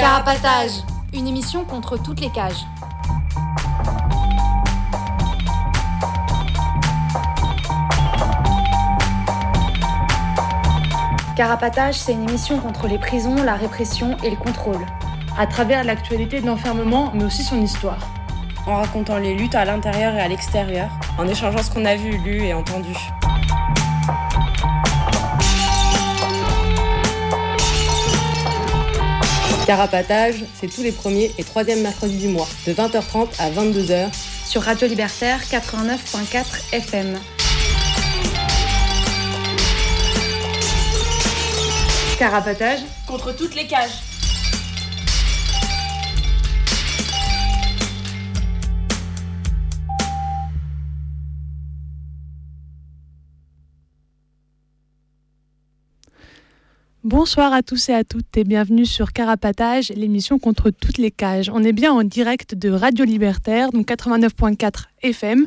Carapatage, une émission contre toutes les cages. Carapatage, c'est une émission contre les prisons, la répression et le contrôle. À travers l'actualité de l'enfermement, mais aussi son histoire. En racontant les luttes à l'intérieur et à l'extérieur, en échangeant ce qu'on a vu, lu et entendu. Carapatage, c'est tous les premiers et troisièmes mercredis du mois, de 20h30 à 22h. Sur Radio Libertaire 89.4 FM. Carapatage contre toutes les cages. Bonsoir à tous et à toutes et bienvenue sur Carapatage, l'émission contre toutes les cages. On est bien en direct de Radio Libertaire, donc 89.4 FM,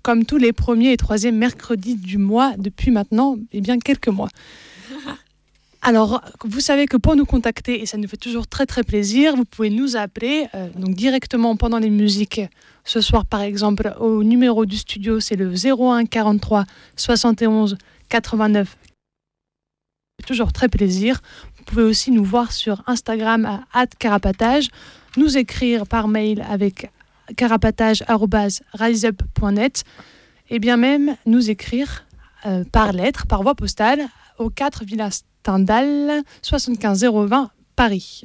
comme tous les premiers et troisièmes mercredis du mois depuis maintenant eh bien quelques mois. Alors, vous savez que pour nous contacter, et ça nous fait toujours très très plaisir, vous pouvez nous appeler euh, donc directement pendant les musiques. Ce soir, par exemple, au numéro du studio, c'est le 01 43 71 89 toujours très plaisir. Vous pouvez aussi nous voir sur Instagram à carapatage, nous écrire par mail avec carapatage.riseup.net et bien même nous écrire euh, par lettre, par voie postale au 4 Villa Stendhal 75020 Paris.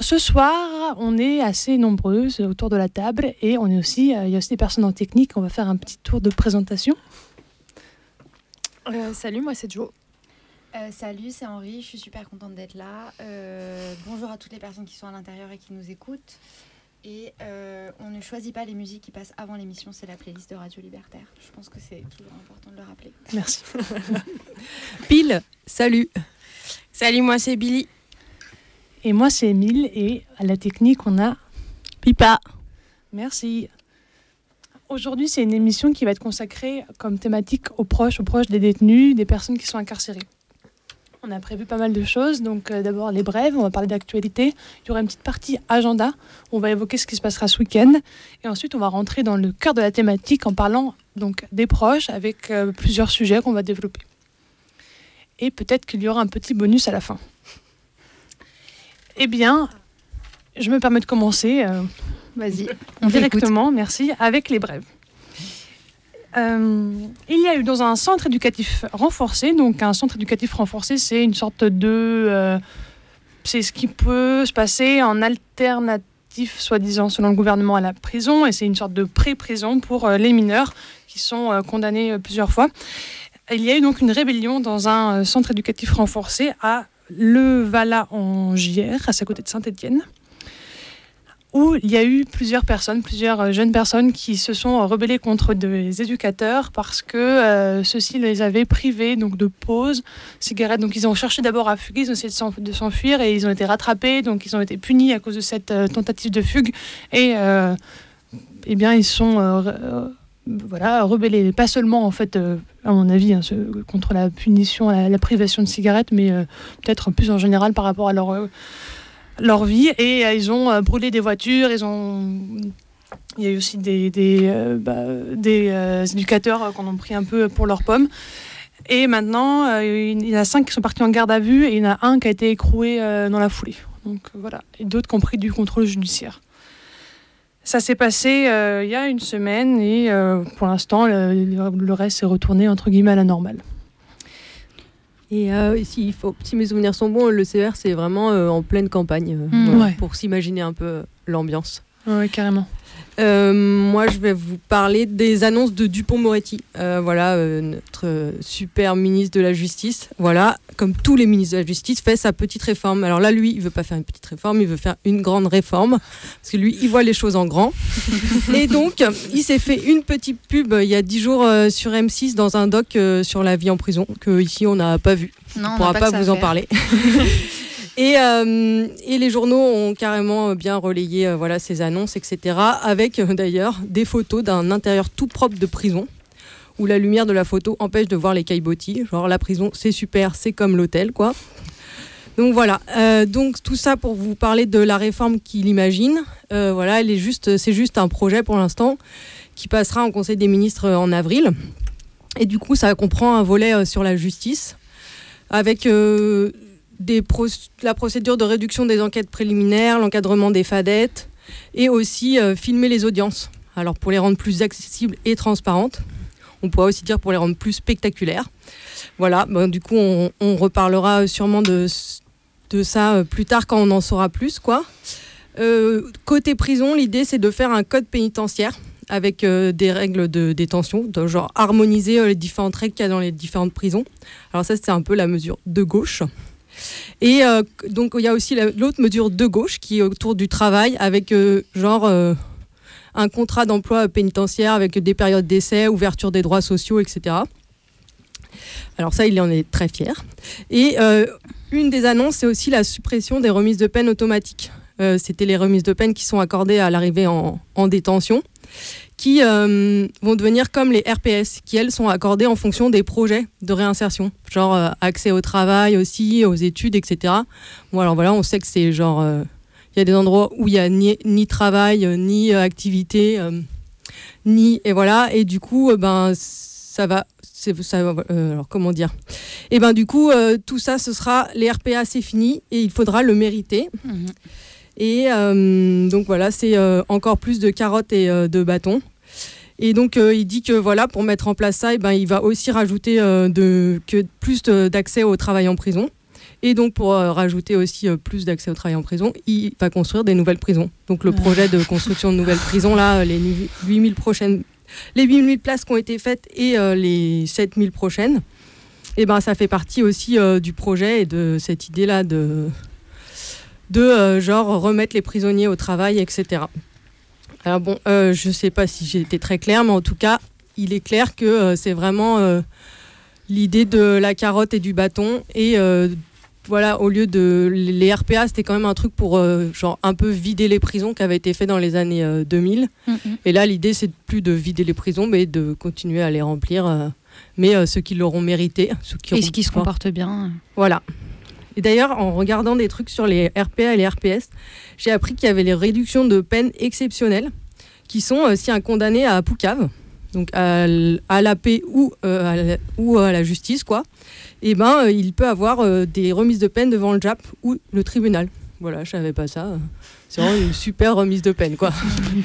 Ce soir, on est assez nombreuses autour de la table et on est aussi, euh, il y a aussi des personnes en technique. On va faire un petit tour de présentation. Euh, salut, moi c'est Joe. Euh, salut, c'est Henri, je suis super contente d'être là. Euh, bonjour à toutes les personnes qui sont à l'intérieur et qui nous écoutent. Et euh, on ne choisit pas les musiques qui passent avant l'émission, c'est la playlist de Radio Libertaire. Je pense que c'est toujours important de le rappeler. Merci. Pile, salut. Salut, moi c'est Billy. Et moi c'est Emile et à la technique on a Pipa. Merci. Aujourd'hui, c'est une émission qui va être consacrée comme thématique aux proches, aux proches des détenus, des personnes qui sont incarcérées. On a prévu pas mal de choses. Donc, euh, d'abord, les brèves, on va parler d'actualité. Il y aura une petite partie agenda. On va évoquer ce qui se passera ce week-end. Et ensuite, on va rentrer dans le cœur de la thématique en parlant donc des proches avec euh, plusieurs sujets qu'on va développer. Et peut-être qu'il y aura un petit bonus à la fin. Eh bien, je me permets de commencer. euh, Vas-y, directement, merci, avec les brèves. Euh, il y a eu dans un centre éducatif renforcé, donc un centre éducatif renforcé, c'est une sorte de... euh, c'est ce qui peut se passer en alternatif, soi-disant, selon le gouvernement, à la prison, et c'est une sorte de pré-prison pour euh, les mineurs qui sont condamnés plusieurs fois. Il y a eu donc une rébellion dans un centre éducatif renforcé à Le Vala en JR, à sa côté de Saint-Étienne où il y a eu plusieurs personnes, plusieurs euh, jeunes personnes qui se sont euh, rebellées contre des éducateurs parce que euh, ceux-ci les avaient privés donc de pause, cigarettes. Donc ils ont cherché d'abord à fuguer, ils ont essayé de s'en- de s'enfuir et ils ont été rattrapés, donc ils ont été punis à cause de cette tentative de fugue et eh bien ils sont voilà rebellés, pas seulement en fait à mon avis hein, contre la punition, la, privation de cigarettes, mais peut-être plus en général par rapport à leur leur vie et euh, ils ont euh, brûlé des voitures, ils ont il y a eu aussi des, des, euh, bah, éducateurs qu'on a pris un peu pour leurs pommes. Et maintenant, il y en a cinq qui sont partis en garde à vue et il y en a un qui a été écroué dans la foulée. Donc voilà, et d'autres qui ont pris du contrôle judiciaire. Ça s'est passé il y a une semaine et pour l'instant, le, le reste est retourné entre guillemets à la normale. Et euh, si, il faut, si mes souvenirs sont bons, le CR c'est vraiment euh, en pleine campagne, euh, Mm. voilà, Ouais. pour s'imaginer un peu l'ambiance. Oui, carrément. Euh, moi, je vais vous parler des annonces de Dupont-Moretti. Euh, voilà, euh, notre super ministre de la Justice. Voilà, comme tous les ministres de la Justice, fait sa petite réforme. Alors là, lui, il veut pas faire une petite réforme, il veut faire une grande réforme. Parce que lui, il voit les choses en grand. Et donc, il s'est fait une petite pub il y a dix jours euh, sur M6 dans un doc euh, sur la vie en prison, que ici, on n'a pas vu. Non, On pourra pas, vous en parler. et, euh, et les journaux ont carrément bien relayé euh, voilà, ces annonces, etc. Avec euh, d'ailleurs des photos d'un intérieur tout propre de prison, où la lumière de la photo empêche de voir les caillebotis. Genre la prison, c'est super, c'est comme l'hôtel, quoi. Donc voilà, donc tout ça pour vous parler de la réforme qu'il imagine. Voilà, c'est juste un projet pour l'instant qui passera en Conseil des ministres en avril. Et du coup, ça comprend un volet sur la justice avec la procédure de réduction des enquêtes préliminaires, l'encadrement des fadettes et aussi euh, filmer les audiences. Alors pour les rendre plus accessibles et transparentes, on pourrait aussi dire pour les rendre plus spectaculaires. Voilà, ben, du coup on, reparlera sûrement de, ça euh, plus tard quand on en saura plus. quoi. Euh, côté prison, l'idée c'est de faire un code pénitentiaire avec des règles de détention, de genre harmoniser les différentes règles qu'il y a dans les différentes prisons. Alors ça c'est un peu la mesure de gauche. Et euh, donc il y a aussi la- l'autre mesure de gauche qui est autour du travail avec euh, genre euh, un contrat d'emploi pénitentiaire avec des périodes d'essai, ouverture des droits sociaux, etc. Alors ça, il en est très fier. Et une des annonces, c'est aussi la suppression des remises de peine automatiques. C'était les remises de peine qui sont accordées à l'arrivée en détention, qui euh, vont devenir comme les RPS, qui elles sont accordées en fonction des projets de réinsertion, genre euh, accès au travail aussi, aux études, etc. Bon alors voilà, on sait que c'est genre, euh, il y a des endroits où il y a ni, travail, ni activité, ni et voilà, et du coup, ben ça va, ça, alors comment dire? Et ben du coup, tout ça, ce sera les RPA, c'est fini, et il faudra le mériter. Et euh, donc voilà, c'est euh, encore plus de carottes et euh, de bâtons. Et donc il dit que voilà, pour mettre en place ça, eh ben, il va aussi rajouter que plus d'accès au travail en prison. Et donc pour rajouter aussi plus d'accès au travail en prison, il va construire des nouvelles prisons. Donc le projet de construction de nouvelles prisons, là, les 8000 prochaines, les 8000 places qui ont été faites et les 7000 prochaines, et ben ça fait partie aussi du projet et de cette idée-là de de euh, genre remettre les prisonniers au travail, etc. Alors bon, euh, je sais pas si j'ai été très claire, mais en tout cas, il est clair que euh, c'est vraiment l'idée de la carotte et du bâton. Et voilà, au lieu de les RPA, c'était quand même un truc pour euh, genre un peu vider les prisons qui avait été fait dans les années euh, 2000. Et là, l'idée, c'est plus de vider les prisons, mais de continuer à les remplir. euh, mais ceux qui l'auront mérité, ceux qui Et auront qui se pouvoir. comporte bien. Voilà. Et d'ailleurs, en regardant des trucs sur les RPA et les RPS, j'ai appris qu'il y avait les réductions de peine exceptionnelles qui sont euh, si un condamné à Poucave, donc à, la paix ou, euh, à la, ou à la justice, quoi, et ben euh, il peut avoir des remises de peine devant le JAP ou le tribunal. Voilà, je savais pas ça. C'est vraiment une super remise de peine, quoi.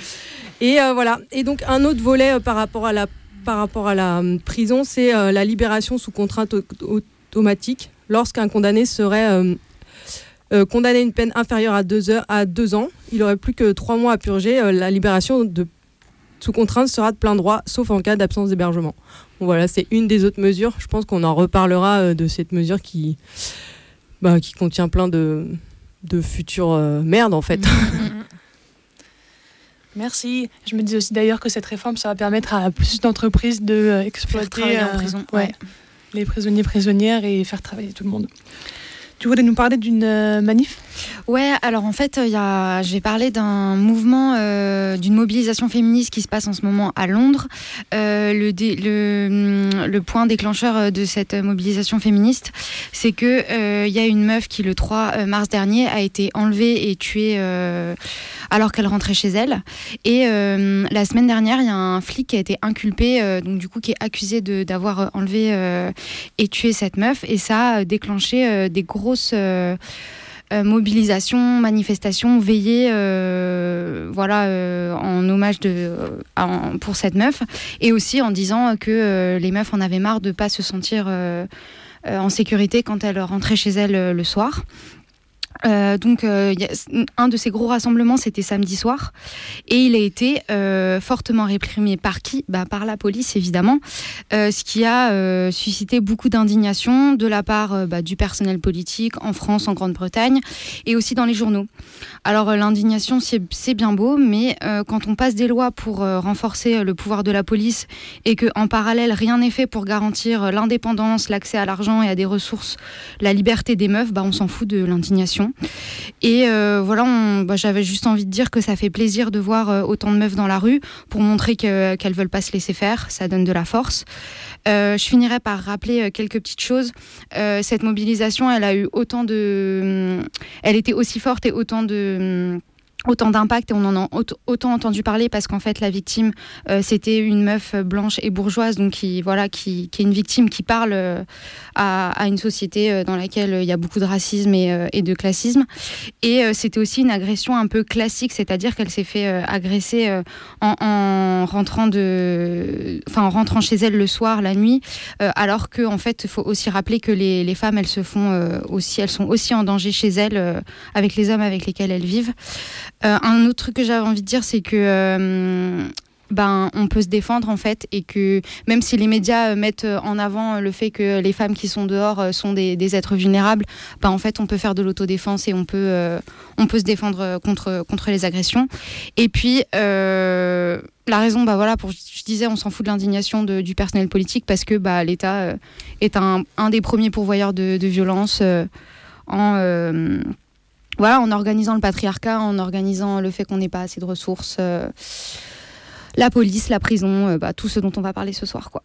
Et voilà. Et donc un autre volet par rapport à la par rapport à la hum, prison, c'est la libération sous contrainte au- automatique lorsqu'un condamné serait euh, euh, condamné à une peine inférieure à deux, heures, à deux ans. Il aurait plus que trois mois à purger. euh, la libération de, sous contrainte sera de plein droit, sauf en cas d'absence d'hébergement. Bon, voilà, c'est une des autres mesures. Je pense qu'on en reparlera euh, de cette mesure qui, bah, qui contient plein de, de futures euh, merdes, en fait. Merci. Je me dis aussi d'ailleurs que cette réforme, ça va permettre à plus d'entreprises de euh, exploiter travailler en euh, prison, ouais, ouais. Les prisonniers prisonnières et faire travailler tout le monde. Tu voulais nous parler d'une euh, manif? Ouais, alors en fait, il y a, je vais parler d'un mouvement, euh, d'une mobilisation féministe qui se passe en ce moment à Londres. Euh, le, point déclencheur de cette mobilisation féministe, c'est que euh, il y a une meuf qui, le 3 mars dernier, a été enlevée et tuée euh, alors qu'elle rentrait chez elle. Et euh, la semaine dernière, il y a un flic qui a été inculpé, euh, donc du coup, qui est accusé d'avoir enlevé euh, et tué cette meuf. Et ça a déclenché des grosses mobilisations, manifestations, veillées, voilà, en hommage de, pour cette meuf. Et aussi en disant que les meufs en avaient marre de pas se sentir en sécurité quand elles rentraient chez elles le soir. Euh, donc, euh, un de ces gros rassemblements, c'était samedi soir, et il a été euh, fortement réprimé par qui? Bah, Par la police, évidemment, ce qui a suscité beaucoup d'indignation de la part bah, du personnel politique en France, en Grande-Bretagne, et aussi dans les journaux. Alors, l'indignation, c'est bien beau, mais quand on passe des lois pour renforcer le pouvoir de la police et que en parallèle, rien n'est fait pour garantir l'indépendance, l'accès à l'argent et à des ressources, la liberté des meufs, bah, on s'en fout de l'indignation. Agressions. Et voilà, bah, j'avais juste envie de dire que ça fait plaisir de voir autant de meufs dans la rue pour montrer qu'elles ne veulent pas se laisser faire. Ça donne de la force. je finirai par rappeler quelques petites choses. cette mobilisation, elle a eu autant de, elle était aussi forte et autant de autant d'impact et on en a autant entendu parler parce qu'en fait la victime euh, c'était une meuf blanche et bourgeoise donc qui voilà qui, est une victime qui parle euh, à, une société euh, dans laquelle il y a beaucoup de racisme et, de classisme. Et c'était aussi une agression un peu classique c'est-à-dire qu'elle s'est fait agresser en, en, rentrant de enfin en rentrant chez elle le soir la nuit alors que en fait faut aussi rappeler que les, les, femmes elles se font aussi elles sont aussi en danger chez elles avec les hommes avec lesquels elles vivent euh, un autre truc que j'avais envie de dire, c'est que euh, ben, on peut se défendre en fait et que même si les médias euh, mettent en avant le fait que les femmes qui sont dehors sont des, êtres vulnérables, ben, en fait on peut faire de l'autodéfense et on peut, on peut se défendre contre, contre les agressions. Et puis la raison, bah voilà, je disais, on s'en fout de l'indignation du personnel politique parce que bah, l'État est un, un, des premiers pourvoyeurs de, de violence en voilà, en organisant le patriarcat, en organisant le fait qu'on n'ait pas assez de ressources, euh, la police, la prison, euh, bah, tout ce dont on va parler ce soir. Quoi.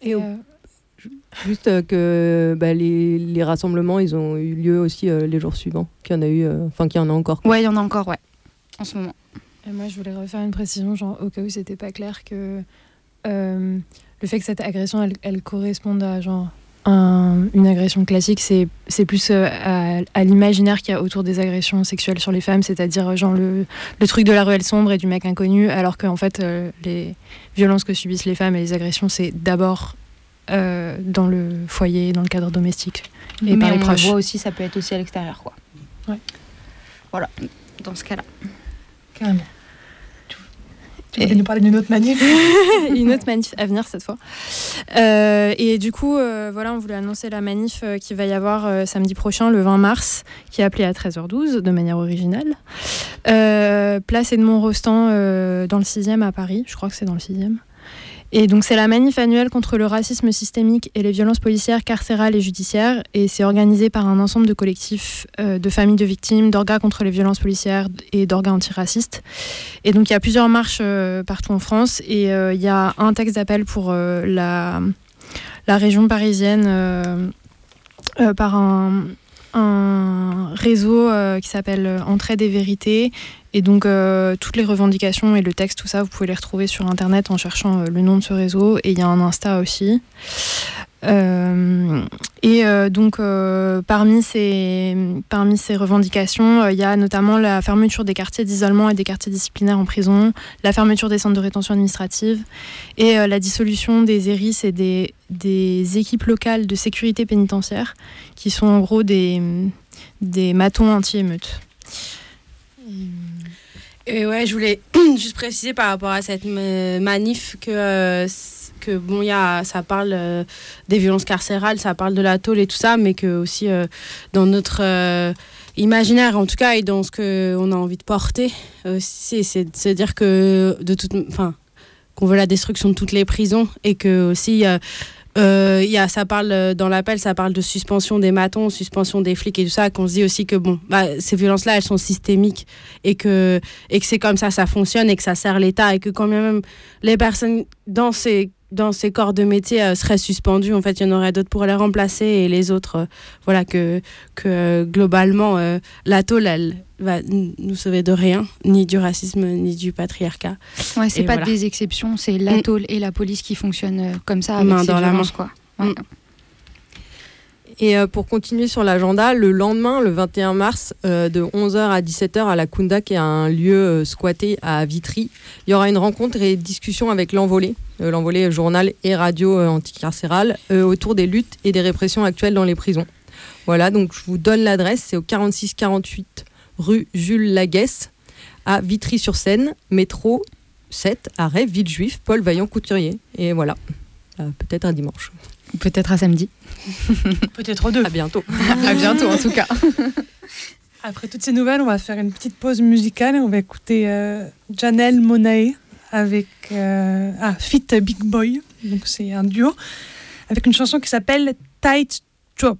Et, euh, juste que bah, les, rassemblements, ils ont eu lieu aussi les jours suivants, qu'il y en a eu, enfin qu'il y en a encore. Ouais, il y en a encore, ouais, en ce moment. Et moi, je voulais refaire une précision, genre au cas où c'était pas clair que le fait que cette agression, elle, elle corresponde à genre une agression classique, c'est plus euh, à, l'imaginaire qu'il y a autour des agressions sexuelles sur les femmes, c'est-à-dire genre le, le, truc de la ruelle sombre et du mec inconnu, alors qu'en fait, euh, les violences que subissent les femmes et les agressions, c'est d'abord euh, dans le foyer, dans le cadre domestique et par les on proches. voit aussi, ça peut être aussi à l'extérieur, quoi. Ouais. Voilà, dans ce cas-là. Carrément. Tu veux nous parler d'une autre manif Une autre manif à venir cette fois. Euh, et du coup, euh, voilà, on voulait annoncer la manif euh, qui va y avoir samedi prochain, le 20 mars, qui est appelée à 13h12 de manière originale. place Edmond Rostand dans le 6e à Paris, je crois que c'est dans le 6e. Et donc c'est la manif annuelle contre le racisme systémique et les violences policières, carcérales et judiciaires. Et c'est organisé par un ensemble de collectifs euh, de familles de victimes, d'orgas contre les violences policières et d'orgas antiracistes. Et donc il y a plusieurs marches euh, partout en France. Et euh, il y a un texte d'appel pour la, région parisienne par un, réseau qui s'appelle Entraide et Vérité et donc, euh, toutes les revendications et le texte, tout ça, vous pouvez les retrouver sur Internet en cherchant euh, le nom de ce réseau. Et il y a un Insta aussi. Euh, et donc, parmi, ces, parmi ces revendications, il y a notamment la fermeture des quartiers d'isolement et des quartiers disciplinaires en prison, la fermeture des centres de rétention administrative et la dissolution des ERIS et des, des équipes locales de sécurité pénitentiaire, qui sont en gros des, des matons anti-émeutes. Ouais, je voulais juste préciser par rapport à cette manif que, euh, que bon, y a, ça parle euh, des violences carcérales, ça parle de la tôle et tout ça, mais que aussi euh, dans notre imaginaire, en tout cas, et dans ce qu'on a envie de porter, c'est de dire que de toute, enfin, qu'on veut la destruction de toutes les prisons et que aussi y a, ça parle euh, dans l'appel, ça parle de suspension des matons, suspension des flics et tout ça. Qu'on se dit aussi que bon, bah, ces violences-là, elles sont systémiques et que et que c'est comme ça, ça fonctionne et que ça sert l'État et que quand même les personnes dans ces dans ces corps de métier euh, seraient suspendus. En fait, il y en aurait d'autres pour les remplacer et les autres, euh, voilà, que, que euh, globalement, la tôle, elle va nous sauver de rien, ni du racisme, ni du patriarcat. Ouais, c'est pas des exceptions, c'est la mm. tôle et la police qui fonctionnent comme ça avec ces dans violences, la main. quoi. Mm. Et euh, pour continuer sur l'agenda, le lendemain, le 21 mars, euh, de 11h à 17h à la Kunda, qui est un lieu euh, squatté à Vitry, il y aura une rencontre et discussion avec l'Envolé, l'Envolé journal et radio anticarcérale, autour des luttes et des répressions actuelles dans les prisons. Voilà, donc je vous donne l'adresse, c'est au 46-48 rue Jules Laguesse, à Vitry-sur-Seine, métro 7, arrêt Villejuif, Paul Vaillant-Couturier. Et voilà, peut-être un dimanche. Peut-être à samedi. Peut-être deux. À bientôt. à bientôt en tout cas. Après toutes ces nouvelles, on va faire une petite pause musicale. On va écouter euh, Janelle Monae avec euh, ah, Fit Big Boy. Donc c'est un duo avec une chanson qui s'appelle Tight Drop.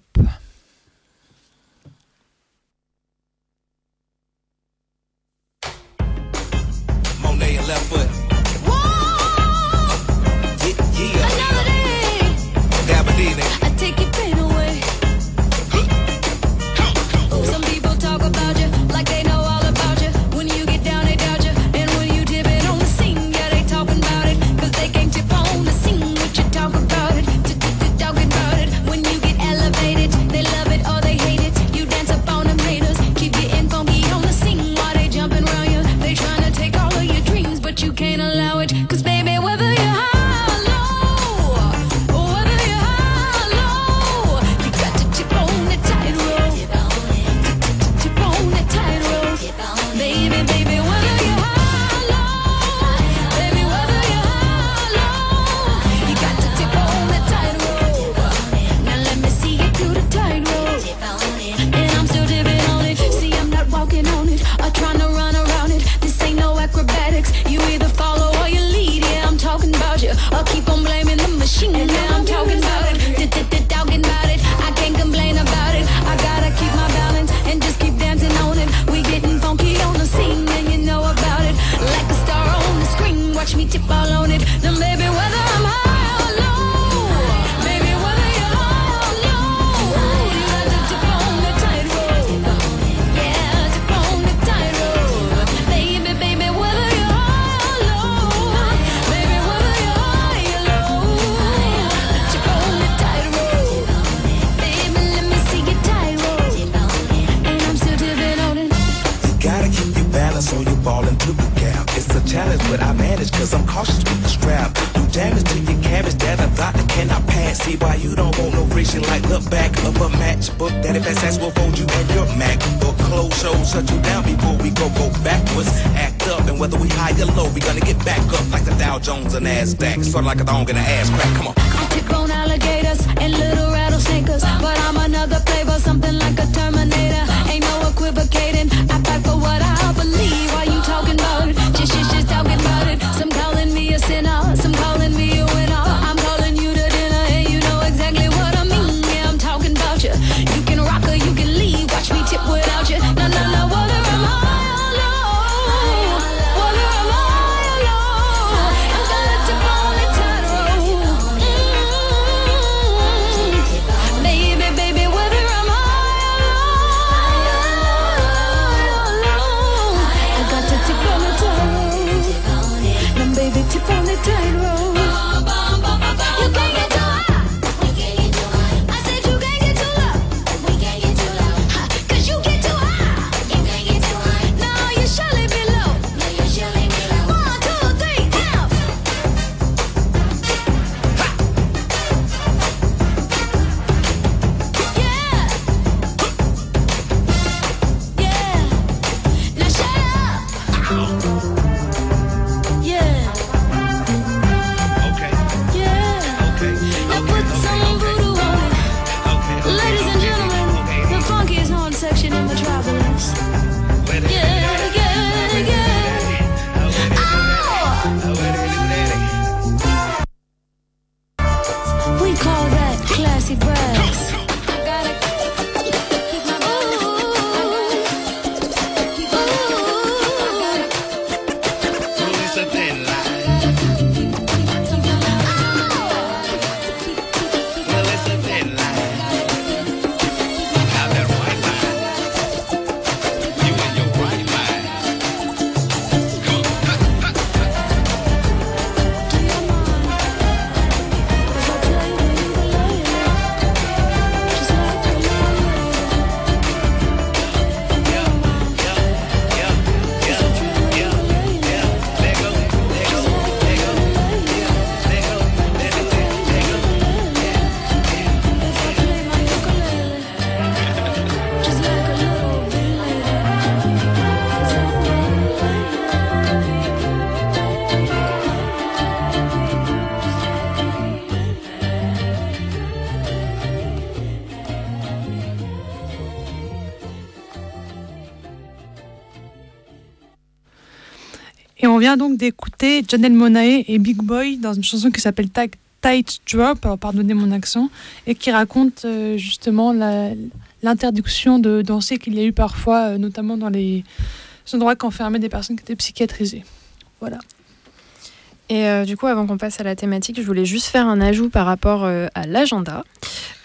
donc d'écouter Janelle Monae et Big Boy dans une chanson qui s'appelle Tight Drop, pardonnez mon accent, et qui raconte euh, justement l'interdiction de danser qu'il y a eu parfois, euh, notamment dans les endroits qu'enfermaient des personnes qui étaient psychiatrisées. Voilà. Et euh, du coup, avant qu'on passe à la thématique, je voulais juste faire un ajout par rapport euh, à l'agenda.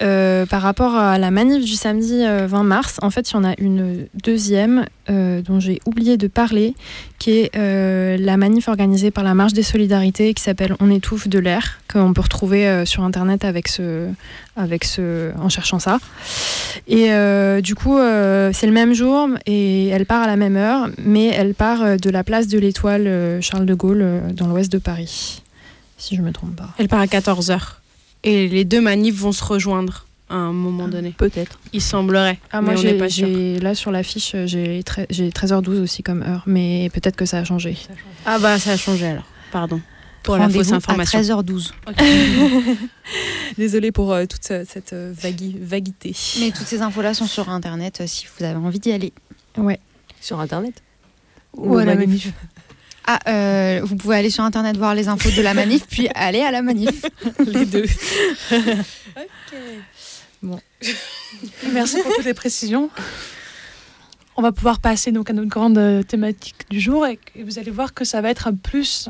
Euh, par rapport à la manif du samedi 20 mars, en fait, il y en a une deuxième dont j'ai oublié de parler, qui est la manif organisée par la Marche des Solidarités qui s'appelle On étouffe de l'air, qu'on peut retrouver sur Internet avec ce, avec ce, en cherchant ça. Et euh, du coup, euh, c'est le même jour et elle part à la même heure, mais elle part euh, de la place de l'Étoile Charles de Gaulle dans l'ouest de Paris, si je me trompe pas. Elle part à 14h et les deux manifs vont se rejoindre à un moment ah, donné. Peut-être. Il semblerait. Ah, moi, j'ai, pas sûr. là sur l'affiche, j'ai, j'ai 13h12 aussi comme heure, mais peut-être que. Ça a changé. Ah bah ça a changé alors. Pardon pour la fausse information. À 13h12. Désolée pour euh, toute cette euh, vaguité. Mais toutes ces infos-là sont sur Internet euh, si vous avez envie d'y aller. Ouais. Sur Internet Ou, à la manif. manif. Ah, euh, vous pouvez aller sur Internet voir les infos de la manif, puis aller à la manif. les deux. ok. Bon. Merci pour toutes les précisions on va pouvoir passer donc à notre grande thématique du jour et vous allez voir que ça va être un plus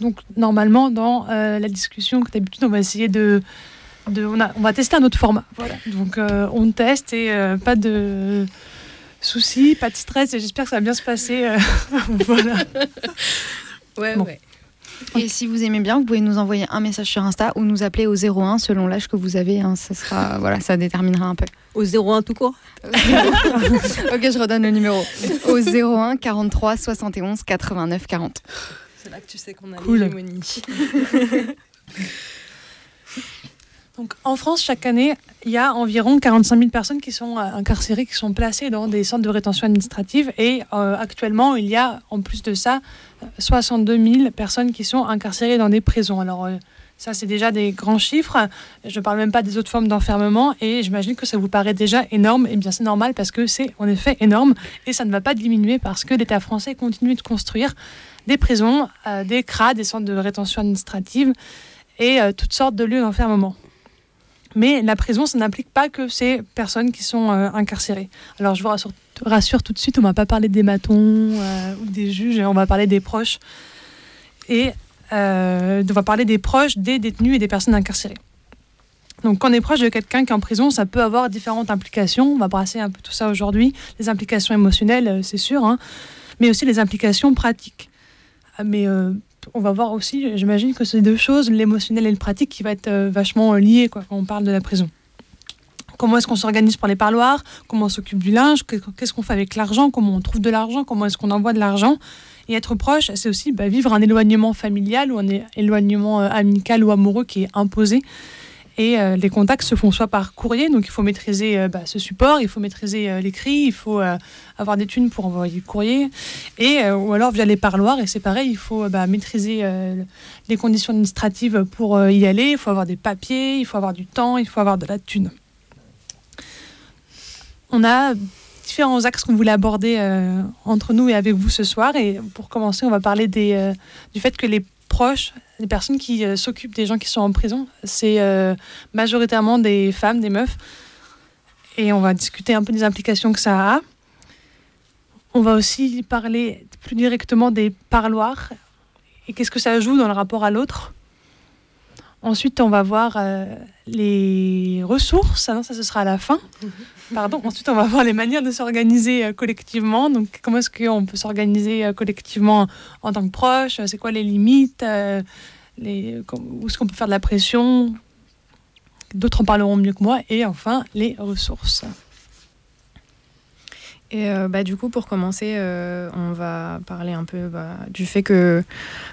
donc normalement dans euh, la discussion que d'habitude on va essayer de, de on, a- on va tester un autre format. Voilà. Donc euh, on teste et euh, pas de soucis, pas de stress et j'espère que ça va bien se passer. euh, voilà. Ouais, Bon. ouais. Et si vous aimez bien, vous pouvez nous envoyer un message sur Insta ou nous appeler au 01 selon l'âge que vous avez. hein. ça sera, voilà, ça déterminera un peu. Au 01 tout court ok, je redonne le numéro. Au 01 43 71 89 40. C'est là que tu sais qu'on a Cool. l'hégémonie. Donc, en France, chaque année, il y a environ 45 000 personnes qui sont euh, incarcérées, qui sont placées dans des centres de rétention administrative. Et euh, actuellement, il y a, en plus de ça, euh, 62 000 personnes qui sont incarcérées dans des prisons. Alors, euh, ça, c'est déjà des grands chiffres. Je ne parle même pas des autres formes d'enfermement. Et j'imagine que ça vous paraît déjà énorme. Et bien, c'est normal parce que c'est en effet énorme. Et ça ne va pas diminuer parce que l'État français continue de construire des prisons, euh, des CRA, des centres de rétention administrative et euh, toutes sortes de lieux d'enfermement. Mais la prison, ça n'implique pas que ces personnes qui sont euh, incarcérées. Alors je vous rassure, tout de suite, on ne va pas parler des matons ou des juges, on va parler des proches. Et on va parler des proches des détenus et des personnes incarcérées. Donc quand on est proche de quelqu'un qui est en prison, ça peut avoir différentes implications. On va brasser un peu tout ça aujourd'hui. Les implications émotionnelles, c'est sûr, hein, mais aussi les implications pratiques. Ah, Mais euh, on va voir aussi, j'imagine que c'est deux choses, l'émotionnel et le pratique, qui va être euh, vachement euh, lié quoi, quand on parle de la prison. Comment est-ce qu'on s'organise pour les parloirs? Comment on s'occupe du linge? Qu'est- Qu'est-ce qu'on fait avec l'argent? Comment on trouve de l'argent? Comment est-ce qu'on envoie de l'argent? Et être proche, c'est aussi bah, vivre un éloignement familial ou un éloignement amical ou amoureux qui est imposé. Et euh, les contacts se font soit par courrier, donc il faut maîtriser euh, bah, ce support, il faut maîtriser euh, l'écrit, il faut avoir des thunes pour envoyer le courrier, et, ou alors via les parloirs, et c'est pareil, il faut bah, maîtriser les conditions administratives pour y aller, il faut avoir des papiers, il faut avoir du temps, il faut avoir de la thune. On a différents axes qu'on voulait aborder entre nous et avec vous ce soir, et pour commencer, on va parler du fait que les proches, les personnes qui euh, s'occupent des gens qui sont en prison, c'est euh, majoritairement des femmes, des meufs. Et on va discuter un peu des implications que ça a. On va aussi parler plus directement des parloirs et qu'est-ce que ça joue dans le rapport à l'autre. Ensuite, on va voir euh, les ressources. Ah non, ça, ce sera à la fin. Pardon. Ensuite, on va voir les manières de s'organiser euh, collectivement. Donc, comment est-ce qu'on peut s'organiser euh, collectivement en tant que proche? C'est quoi les limites les, Où est-ce qu'on peut faire de la pression? D'autres en parleront mieux que moi. Et enfin, les ressources. Et euh, bah, du coup, pour commencer, euh, on va parler un peu bah, du fait que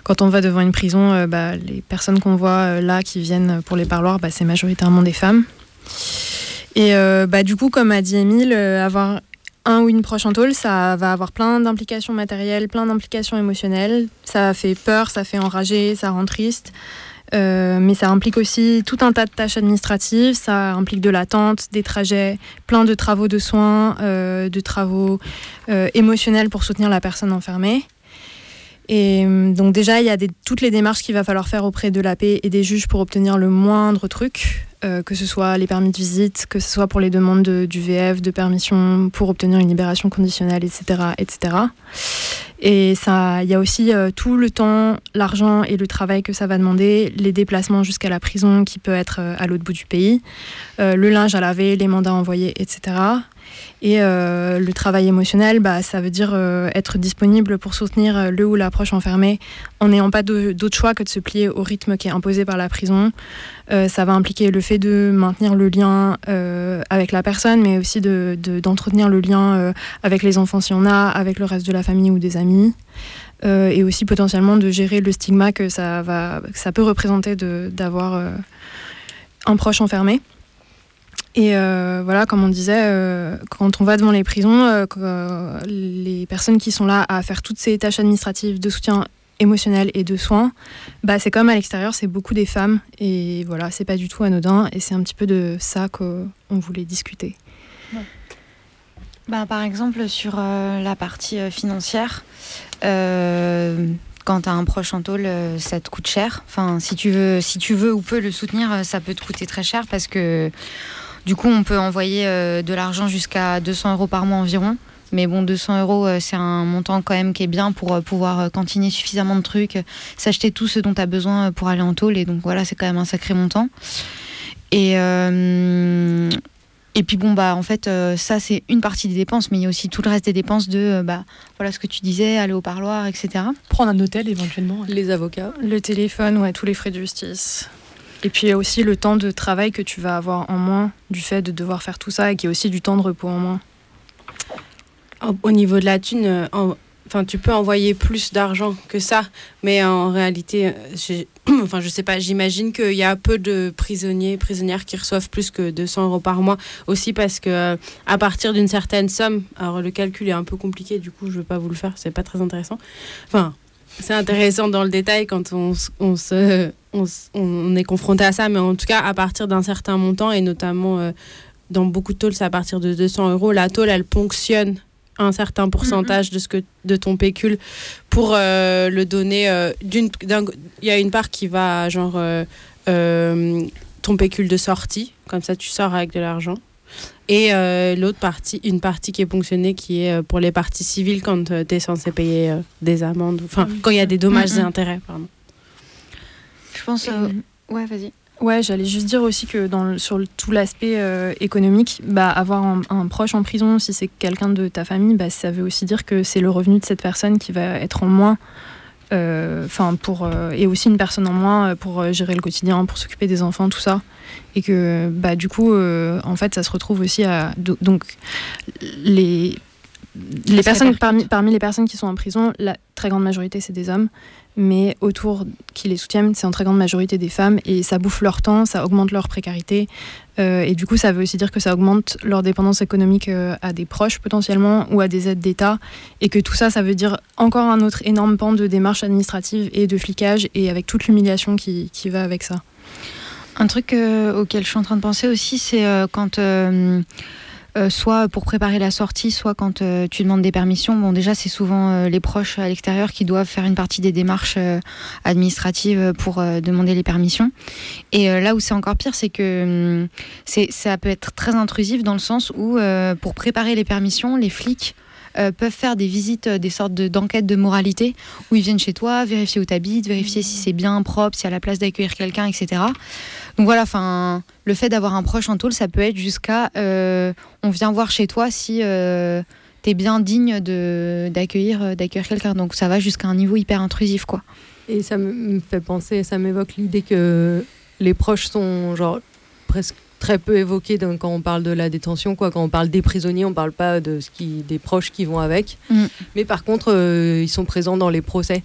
quand on va devant une prison, euh, bah, les personnes qu'on voit là qui viennent pour les parloirs, bah, c'est majoritairement des femmes. Et du coup, comme a dit Émile, avoir un ou une proche en tôle, ça va avoir plein d'implications matérielles, plein d'implications émotionnelles. Ça fait peur, ça fait enrager, ça rend triste. Euh, mais ça implique aussi tout un tas de tâches administratives, ça implique de l'attente, des trajets, plein de travaux de soins, euh, de travaux euh, émotionnels pour soutenir la personne enfermée. Et donc déjà, il y a toutes les démarches qu'il va falloir faire auprès de la paix et des juges pour obtenir le moindre truc, euh, que ce soit les permis de visite, que ce soit pour les demandes de- du VF, de permission pour obtenir une libération conditionnelle, etc. etc. Et il y a aussi euh, tout le temps, l'argent et le travail que ça va demander, les déplacements jusqu'à la prison qui peut être euh, à l'autre bout du pays, le linge à laver, les mandats envoyés, etc. Et euh, le travail émotionnel, bah, ça veut dire euh, être disponible pour soutenir euh, le ou la proche enfermé en n'ayant pas d'autre choix que de se plier au rythme qui est imposé par la prison. Ça va impliquer le fait de maintenir le lien avec la personne, mais aussi de- de- d'entretenir le lien avec les enfants si on a, avec le reste de la famille ou des amis. Et aussi potentiellement de gérer le stigma que ça, va, que ça peut représenter d'avoir un proche enfermé. Et euh, voilà, comme on disait, euh, quand on va devant les prisons, euh, les personnes qui sont là à faire toutes ces tâches administratives de soutien émotionnel et de soins, bah, c'est comme à l'extérieur, c'est beaucoup des femmes. Et voilà, c'est pas du tout anodin. Et c'est un petit peu de ça qu'on voulait discuter. Bah, par exemple, sur la partie financière, quand tu as un proche en tôle, ça te coûte cher. Enfin, si tu veux, si tu veux ou peux le soutenir, ça peut te coûter très cher parce que du coup, on peut envoyer euh, de l'argent jusqu'à 200 euros par mois environ. Mais bon, 200 euros, euh, c'est un montant quand même qui est bien pour euh, pouvoir cantiner suffisamment de trucs, s'acheter tout ce dont tu as besoin pour aller en tôle. Et donc voilà, c'est quand même un sacré montant. Et, euh, et puis bon, bah en fait, ça c'est une partie des dépenses, mais il y a aussi tout le reste des dépenses de, bah voilà ce que tu disais, aller au parloir, etc. Prendre un hôtel éventuellement. Les avocats. Le téléphone, ouais, tous les frais de justice. Et puis il y a aussi le temps de travail que tu vas avoir en moins du fait de devoir faire tout ça et qui est aussi du temps de repos en moins. Au- Au niveau de la thune, euh, en- enfin, tu peux envoyer plus d'argent que ça, mais en réalité, euh, enfin, je sais pas, j'imagine qu'il y a peu de prisonniers, prisonnières qui reçoivent plus que 200 euros par mois, aussi parce que euh, à partir d'une certaine somme, alors le calcul est un peu compliqué, du coup, je vais pas vous le faire, c'est pas très intéressant. Enfin, c'est intéressant dans le détail quand on, on se, on, on est confronté à ça, mais en tout cas, à partir d'un certain montant, et notamment euh, dans beaucoup de tôles, c'est à partir de 200 euros, la tôle, elle ponctionne un certain pourcentage de ce que de ton pécule pour euh, le donner euh, d'une il y a une part qui va genre euh, ton pécule de sortie. Comme ça tu sors avec de l'argent et euh, l'autre partie une partie qui est ponctionnée qui est euh, pour les parties civiles quand tu es censé payer euh, des amendes enfin quand il y a des dommages et intérêts pardon Je pense. euh, Ouais, vas-y. Ouais, j'allais juste dire aussi que dans le- sur le- tout l'aspect euh, économique, bah, avoir un, un proche en prison, si c'est quelqu'un de ta famille, bah, ça veut aussi dire que c'est le revenu de cette personne qui va être en moins. euh, Enfin, pour euh, et aussi une personne en moins euh, pour euh, gérer le quotidien, pour s'occuper des enfants, tout ça, et que bah du coup, euh, en fait, ça se retrouve aussi à do- donc les les personnes parmi, parmi les personnes qui sont en prison, la très grande majorité c'est des hommes, mais autour qui les soutiennent, c'est en très grande majorité des femmes. Et ça bouffe leur temps, ça augmente leur précarité. Euh, et du coup ça veut aussi dire que ça augmente leur dépendance économique euh, à des proches potentiellement ou à des aides d'État. Et que tout ça ça veut dire encore un autre énorme pan de démarches administratives et de flicage et avec toute l'humiliation qui, qui va avec ça. Un truc euh, auquel je suis en train de penser aussi, c'est euh, quand, euh, soit pour préparer la sortie, soit quand euh, tu demandes des permissions. Bon, déjà, c'est souvent euh, les proches à l'extérieur qui doivent faire une partie des démarches administratives pour demander les permissions. Et là où c'est encore pire, c'est que hum, ça peut être très intrusif dans le sens où, pour préparer les permissions, les flics euh, peuvent faire des visites, euh, des sortes de, d'enquêtes de moralité, où ils viennent chez toi, vérifier où tu habites, vérifier si c'est bien propre, s'il y a la place d'accueillir quelqu'un, etc. Donc voilà, enfin, le fait d'avoir un proche en tôle, ça peut être jusqu'à euh, on vient voir chez toi si euh, t'es bien digne de d'accueillir euh, d'accueillir quelqu'un. Donc ça va jusqu'à un niveau hyper intrusif, quoi. Et ça me fait penser, ça m'évoque l'idée que les proches sont genre presque très peu évoqués dans- quand on parle de la détention. Quoi. Quand on parle des prisonniers, on parle pas de ce qui, des proches qui vont avec. Mm. Mais par contre, euh, ils sont présents dans les procès.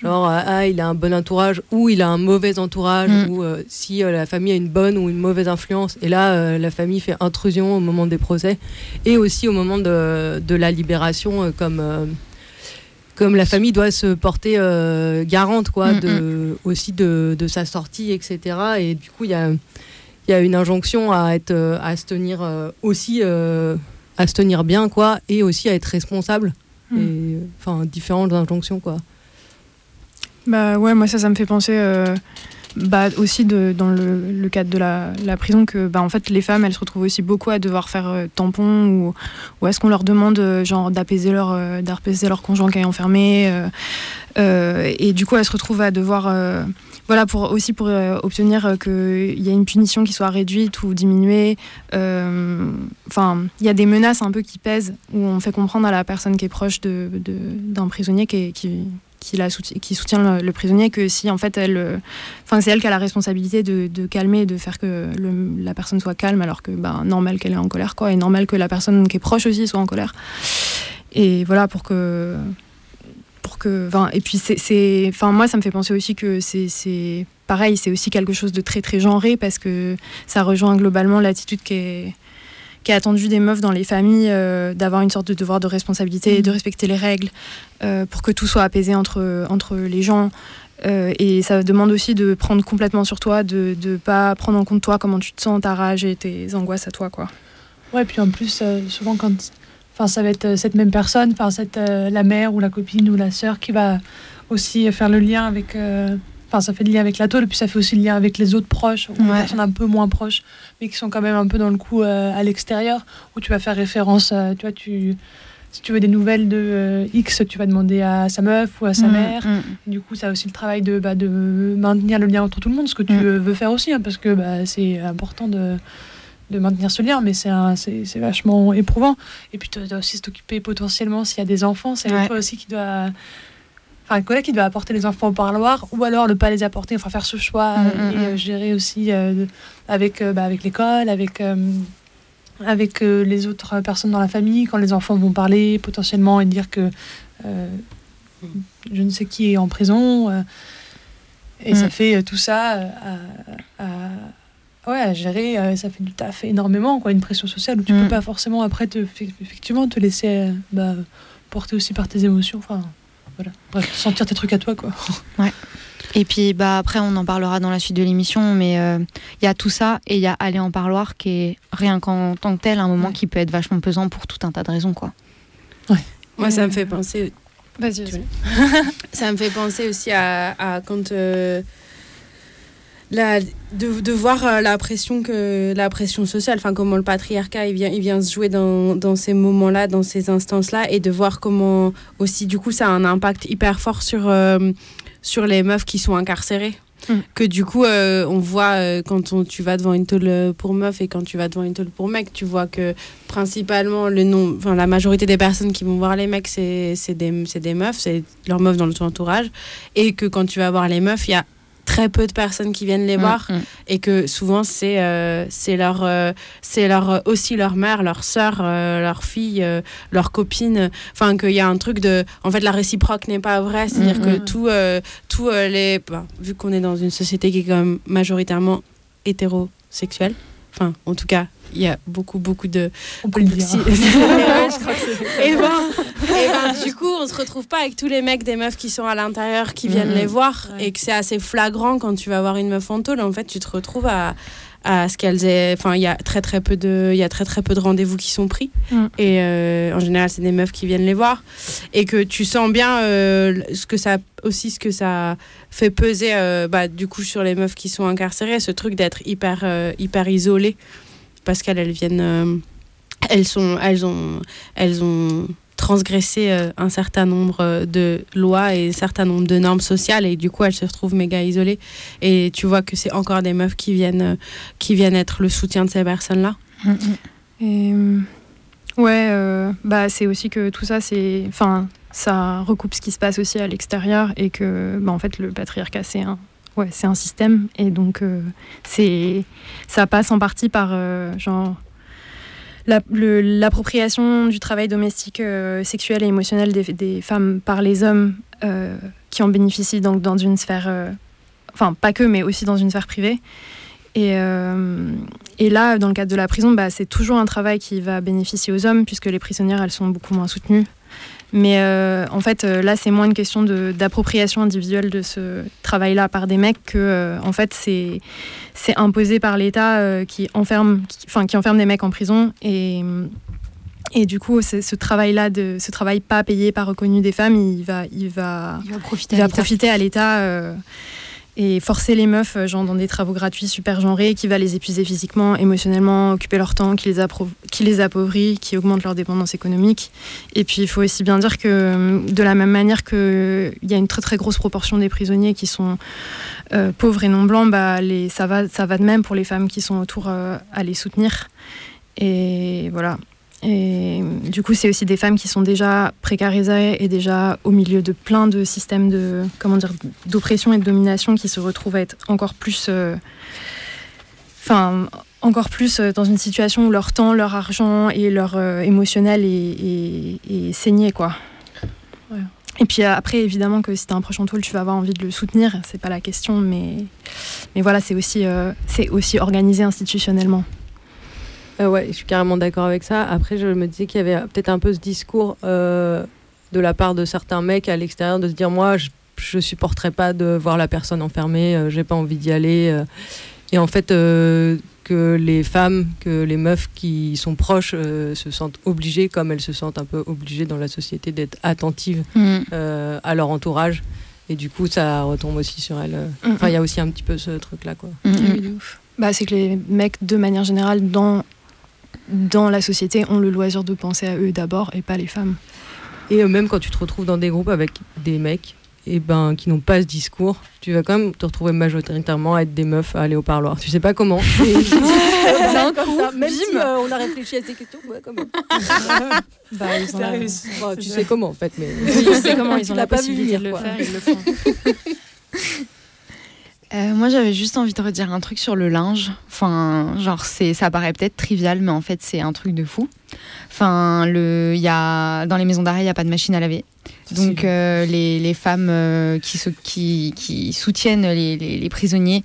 Genre, ah, ah, il a un bon entourage ou il a un mauvais entourage, Mm. ou euh, si euh, la famille a une bonne ou une mauvaise influence. Et là, euh, la famille fait intrusion au moment des procès et aussi au moment de, de la libération, euh, comme, euh, comme la famille doit se porter euh, garante quoi, Mm, de, aussi de, de sa sortie, etc. Et du coup, il y a, il y a une injonction à, être, euh, à se tenir euh, aussi euh, à se tenir bien, quoi, et aussi à être responsable. Mm. Et, enfin, différentes injonctions, quoi. Bah ouais, moi ça, ça me fait penser euh, bah, aussi de, dans le, le cadre de la, prison que bah, en fait les femmes elles se retrouvent aussi beaucoup à devoir faire euh, tampon ou, ou est-ce qu'on leur demande euh, genre d'apaiser leur, euh, d'apaiser leur conjoint qui est enfermé et du coup elles se retrouvent à devoir voilà pour aussi pour obtenir qu'il y ait une punition qui soit réduite ou diminuée enfin il y a des menaces un peu qui pèsent où on fait comprendre à la personne qui est proche d'un prisonnier qui, qui, soutient, le, prisonnier que si en fait elle euh, enfin c'est elle qui a la responsabilité de, calmer de faire que la personne soit calme alors que ben normal qu'elle est en colère quoi et normal que la personne qui est proche aussi soit en colère. Et voilà pour que pour que et puis c'est- enfin moi ça me fait penser aussi que c'est pareil c'est aussi quelque chose de très très genré parce que ça rejoint globalement l'attitude qui est qui est attendue des meufs dans les familles euh, d'avoir une sorte de devoir de responsabilité de respecter les règles euh, pour que tout soit apaisé entre entre les gens Euh, et ça demande aussi de prendre complètement sur toi de ne pas prendre en compte toi comment tu te sens ta rage et tes angoisses à toi quoi Ouais, puis en plus, souvent, quand. Ça va être cette même personne, cette, la mère ou la copine ou la sœur qui va aussi faire le lien avec. Enfin, ça fait le lien avec la tôle, puis ça fait aussi le lien avec les autres proches, ou les Ouais. personnes un peu moins proches, mais qui sont quand même un peu dans le coup euh, à l'extérieur, où tu vas faire référence, euh, tu vois, tu, si tu veux des nouvelles de euh, X, tu vas demander à sa meuf ou à sa Mm, mère. mm. Et du coup, ça a aussi le travail de, bah, de maintenir le lien entre tout le monde, ce que tu Mm. veux faire aussi, hein, parce que bah, c'est important de, de maintenir ce lien, mais c'est un- c'est c'est vachement éprouvant. Et puis, tu dois aussi t'occuper potentiellement s'il y a des enfants, c'est Ouais. toi aussi qui doit. Enfin, un collègue qui doit apporter les enfants au parloir, ou alors ne pas les apporter, enfin faire ce choix Mm, mm, et mm. euh, gérer aussi euh, avec, euh, bah, avec l'école, avec. avec euh, les autres personnes dans la famille, quand les enfants vont parler potentiellement et dire que euh, je ne sais qui est en prison. euh, et ça fait tout ça à, à- ouais, à gérer, ça fait du taf énormément, quoi, une pression sociale où tu Mm. peux pas forcément après te, effectivement te laisser bah, porter aussi par tes émotions. Enfin, voilà. Bref, sentir tes trucs à toi, quoi. Et puis bah après on en parlera dans la suite de l'émission, mais euh, il y a tout ça et il y a aller en parloir qui est rien qu'en tant que tel un moment Ouais. qui peut être vachement pesant pour tout un tas de raisons quoi. Moi, ça me fait penser. Vas-y, Tu vas-y. Ça me fait penser aussi à, à quand. euh, la, de, de voir euh, la pression que la pression sociale enfin comment le patriarcat il vient il vient se jouer dans, dans ces moments là dans ces instances là et de voir comment aussi du coup ça a un impact hyper fort sur euh, sur les meufs qui sont incarcérées Mm. que du coup euh, on voit euh, quand on, tu vas devant une tôle pour meuf et quand tu vas devant une tôle pour mec tu vois que principalement le nom enfin la majorité des personnes qui vont voir les mecs c'est des des meufs c'est leurs meufs dans le entourage et que quand tu vas voir les meufs il y a très peu de personnes qui viennent les voir Mm, mm. et que souvent c'est euh, c'est leur euh, c'est leur euh, aussi leur mère leur sœur euh, leur fille leur copine enfin qu'il y a un truc de en fait la réciproque n'est pas vraie c'est à dire Mm, que mm. tout tout les bah, vu qu'on est dans une société qui est quand même majoritairement hétérosexuelle enfin en tout cas il y a beaucoup beaucoup de On peut le dire. c'est- et ben, et ben, du coup, on se retrouve pas avec tous les mecs des meufs qui sont à l'intérieur qui viennent Mhm. les voir Ouais. et que c'est assez flagrant quand tu vas voir une meuf en tôle. En fait, tu te retrouves à à ce qu'elles aient enfin il y a très très peu de il y a très très peu de rendez-vous qui sont pris. Mhm. et euh, en général c'est des meufs qui viennent les voir. Et que tu sens bien euh, ce que ça aussi ce que ça fait peser euh, bah, du coup sur les meufs qui sont incarcérées ce truc d'être hyper hyper isolées. Parce qu'elles elles viennent elles sont elles ont elles ont transgressé euh, un certain nombre euh, de lois et un certain nombre de normes sociales et du coup elles se retrouvent méga isolées. Et tu vois que c'est encore des meufs qui viennent euh, qui viennent être le soutien de ces personnes là Mm, mm. Et, ouais, euh, bah c'est aussi que tout ça, c'est, enfin, ça recoupe ce qui se passe aussi à l'extérieur et que, bah, en fait, le patriarcat, c'est un, ouais, c'est un système. Et donc euh, c'est, ça passe en partie par euh, genre l'appropriation du travail domestique euh, sexuel et émotionnel des, femmes par les hommes euh, qui en bénéficient donc dans une sphère, euh, enfin pas que, mais aussi dans une sphère privée. Et, et là, dans le cadre de la prison, bah, c'est toujours un travail qui va bénéficier aux hommes, puisque les prisonnières, elles sont beaucoup moins soutenues. Mais euh, en fait, euh, là, c'est moins une question d'appropriation individuelle de ce travail-là par des mecs que, euh, en fait, c'est c'est imposé par l'État euh, qui enferme, qui- enfin, qui enferme des mecs en prison. Et, et du coup, ce travail-là, de ce travail pas payé, pas reconnu des femmes, il va, il va, Il va profiter il à va l'État. profiter à l'État et forcer les meufs euh, genre, dans des travaux gratuits super genrés qui va les épuiser physiquement, émotionnellement, occuper leur temps, qui les, appauvrit, qui augmente leur dépendance économique. Et puis il faut aussi bien dire que euh, de la même manière qu'il y a une très très grosse proportion des prisonniers qui sont euh, pauvres et non blancs, bah, les, ça, va, ça va de même pour les femmes qui sont autour euh, à les soutenir. Et voilà. Et du coup, c'est aussi des femmes qui sont déjà précarisées et déjà au milieu de plein de systèmes de comment dire d'oppression et de domination qui se retrouvent à être encore plus, euh, enfin encore plus euh, dans une situation où leur temps, leur argent et leur euh, émotionnel est, est- est saigné quoi. Ouais. Et puis après, évidemment que si t'as un proche en tôle, tu vas avoir envie de le soutenir, c'est pas la question, mais mais voilà, c'est aussi euh, c'est aussi organisé institutionnellement. Euh, ouais, je suis carrément d'accord avec ça. Après, je me disais qu'il y avait peut-être un peu ce discours euh, de la part de certains mecs à l'extérieur de se dire moi, je, je supporterais pas de voir la personne enfermée, euh, j'ai pas envie d'y aller. euh. et en fait, euh, que les femmes, que les meufs qui sont proches euh, se sentent obligées, comme elles se sentent un peu obligées dans la société, d'être attentives Mm. euh, à leur entourage Et du coup, ça retombe aussi sur elle. Enfin, il y a aussi un petit peu ce truc-là, quoi. Bah, c'est que les mecs, de manière générale, dans, dans la société, ont le loisir de penser à eux d'abord et pas les femmes. Et euh, même quand tu te retrouves dans des groupes avec des mecs et ben, qui n'ont pas ce discours, tu vas quand même te retrouver majoritairement à être des meufs à aller au parloir. Tu sais pas comment. D'un coup, Même si euh, on a réfléchi à ces questions, ouais, comment Bah, ils ont la- Bon, Tu sais comment en fait, mais. Oui, je sais comment ils ont la pas vu possibilité de le faire, ils le font. Euh, moi, j'avais juste envie de redire un truc sur le linge. Enfin, genre, c'est, ça paraît peut-être trivial, mais en fait, c'est un truc de fou. Enfin, le, y a, dans les maisons d'arrêt, il n'y a pas de machine à laver. Donc, euh, les, les femmes euh, qui, se- qui, qui soutiennent les, les- les prisonniers,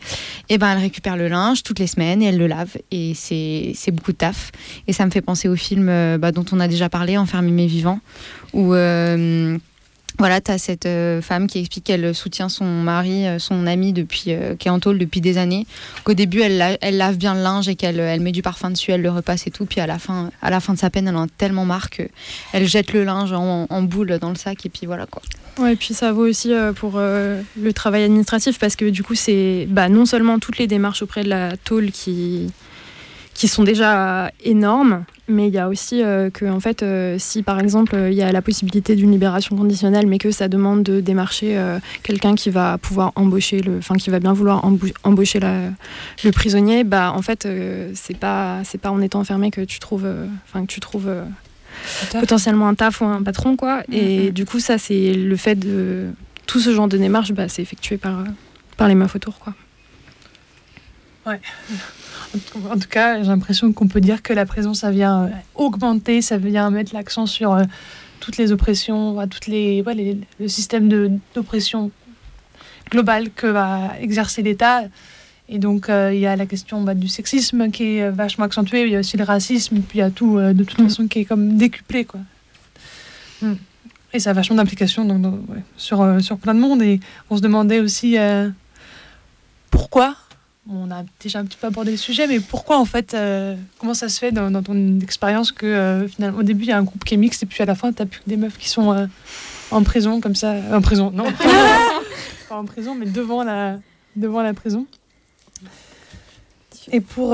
eh ben, elles récupèrent le linge toutes les semaines et elles le lavent. Et c'est, c'est beaucoup de taf. Et ça me fait penser au film bah, dont on a déjà parlé, Enfermé mais vivant, où. Voilà, tu as cette euh, femme qui explique qu'elle soutient son mari, euh, son ami, depuis, euh, qui est en tôle depuis des années. Qu'au début, elle, elle lave bien le linge et qu'elle elle met du parfum dessus, elle le repasse et tout. Puis à la fin, à la fin de sa peine, elle en a tellement marre qu'elle jette le linge en, boule dans le sac et puis voilà quoi. Ouais, et puis ça vaut aussi pour le travail administratif parce que du coup, c'est bah, non seulement toutes les démarches auprès de la tôle qui, qui sont déjà énormes, mais il y a aussi euh, que, en fait, euh, si par exemple il y a la possibilité d'une libération conditionnelle, mais que ça demande de démarcher euh, quelqu'un qui va pouvoir embaucher, le, enfin qui va bien vouloir embau- embaucher la- le prisonnier, bah en fait, c'est pas, c'est pas en étant enfermé que tu trouves, enfin que tu trouves potentiellement un taf ou un patron quoi. Et du coup ça c'est le fait de tout ce genre de démarche bah, c'est effectué par par les meufs autour quoi. Ouais. En tout cas, j'ai l'impression qu'on peut dire que la prison, ça vient euh, augmenter, ça vient mettre l'accent sur euh, toutes les oppressions, ouais, toutes les, ouais, les- le système d'oppression globale que va exercer l'État. Et donc, euh, il y a la question bah, du sexisme qui est vachement accentuée, il y a aussi le racisme, puis il y a tout, euh, de toute façon, qui est comme décuplé. Quoi. Mm. Et ça a vachement d'implications ouais, sur, euh, sur plein de monde. Et on se demandait aussi pourquoi on a déjà un petit peu abordé le sujet, mais pourquoi en fait, euh, comment ça se fait dans, dans ton expérience que euh, finalement au début il y a un groupe qui est mixte et puis à la fin t'as plus que des meufs qui sont euh, en prison comme ça, en prison, non, pas en prison, mais devant la, devant la prison. Et pour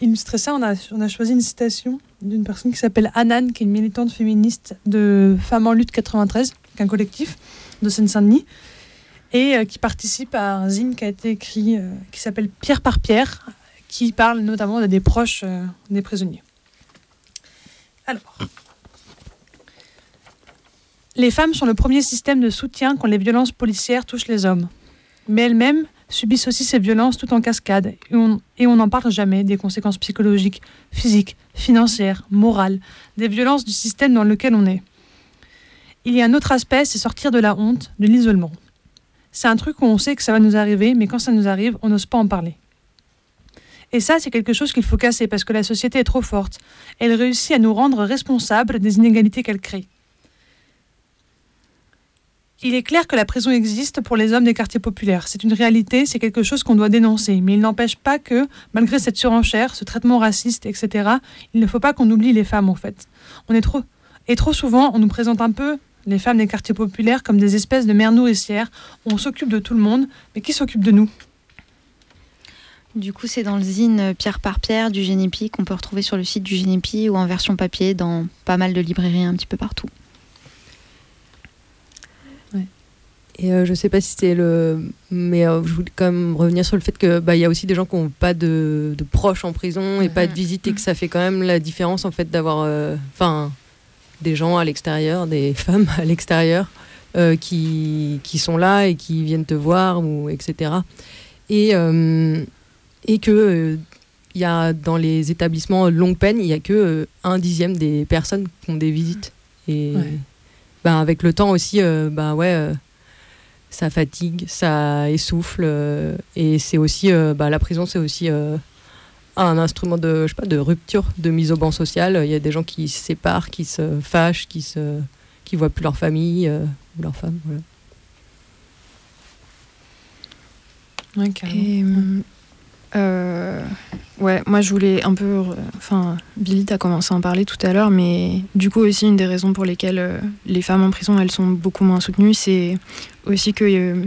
illustrer ça, on a, on a choisi une citation d'une personne qui s'appelle Anan, qui est une militante féministe de Femmes en lutte 93, qui est un collectif de Seine-Saint-Denis et euh, qui participe à un zine qui a été écrit, euh, qui s'appelle Pierre par Pierre, qui parle notamment de des proches euh, des prisonniers. Alors, les femmes sont le premier système de soutien quand les violences policières touchent les hommes. Mais elles-mêmes subissent aussi ces violences tout en cascade, et on n'en parle jamais des conséquences psychologiques, physiques, financières, morales, des violences du système dans lequel on est. Il y a un autre aspect, c'est sortir de la honte, de l'isolement. C'est un truc où on sait que ça va nous arriver, mais quand ça nous arrive, on n'ose pas en parler. Et ça, c'est quelque chose qu'il faut casser parce que la société est trop forte. Elle réussit à nous rendre responsables des inégalités qu'elle crée. Il est clair que la prison existe pour les hommes des quartiers populaires. C'est une réalité, c'est quelque chose qu'on doit dénoncer. Mais il n'empêche pas que, malgré cette surenchère, ce traitement raciste, etc., il ne faut pas qu'on oublie les femmes, en fait. On est trop... Et trop souvent, on nous présente un peu les femmes des quartiers populaires comme des espèces de mères nourricières on s'occupe de tout le monde, mais qui s'occupe de nous? Du coup, c'est dans le zine Pierre par Pierre du Génépi qu'on peut retrouver sur le site du Génépi ou en version papier dans pas mal de librairies un petit peu partout. Et euh, je sais pas si c'est le. Mais euh, je voulais quand même revenir sur le fait que bah, il y a aussi des gens qui n'ont pas de, de proches en prison et pas de visite et que ça fait quand même la différence en fait d'avoir. euh, Enfin, des gens à l'extérieur, des femmes à l'extérieur euh, qui, qui sont là et qui viennent te voir, ou, etc. Et, euh, et que. euh, il y a dans les établissements longue peine, il y a que euh, un dixième des personnes qui ont des visites. Et Ouais. bah, avec le temps aussi, euh, bah ouais, euh, ça fatigue, ça essouffle. euh, et c'est aussi, euh, bah, la prison, c'est aussi euh, un instrument de, je sais pas, de rupture, de mise au banc social. Il y a des gens qui se séparent, qui se fâchent, qui se, qui voient plus leur famille euh, ou leur femme. Voilà. Et, euh, ouais, ouais, moi je voulais un peu. Enfin, Billy, t'as commencé à en parler tout à l'heure, mais du coup aussi une des raisons pour lesquelles les femmes en prison elles sont beaucoup moins soutenues, c'est aussi que.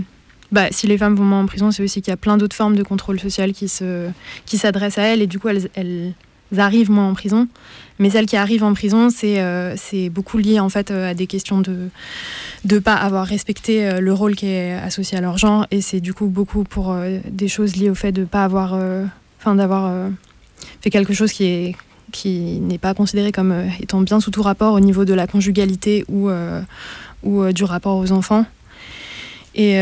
Bah, si les femmes vont moins en prison, c'est aussi qu'il y a plein d'autres formes de contrôle social qui se qui s'adressent à elles et du coup elles, elles arrivent moins en prison. Mais celles qui arrivent en prison, c'est euh, beaucoup lié en fait euh, à des questions de ne pas avoir respecté euh, le rôle qui est associé à leur genre. Et c'est du coup beaucoup pour des choses liées au fait de pas avoir, enfin d'avoir fait quelque chose qui est qui n'est pas considéré comme étant bien sous tout rapport au niveau de la conjugalité ou, ou du rapport aux enfants. Et,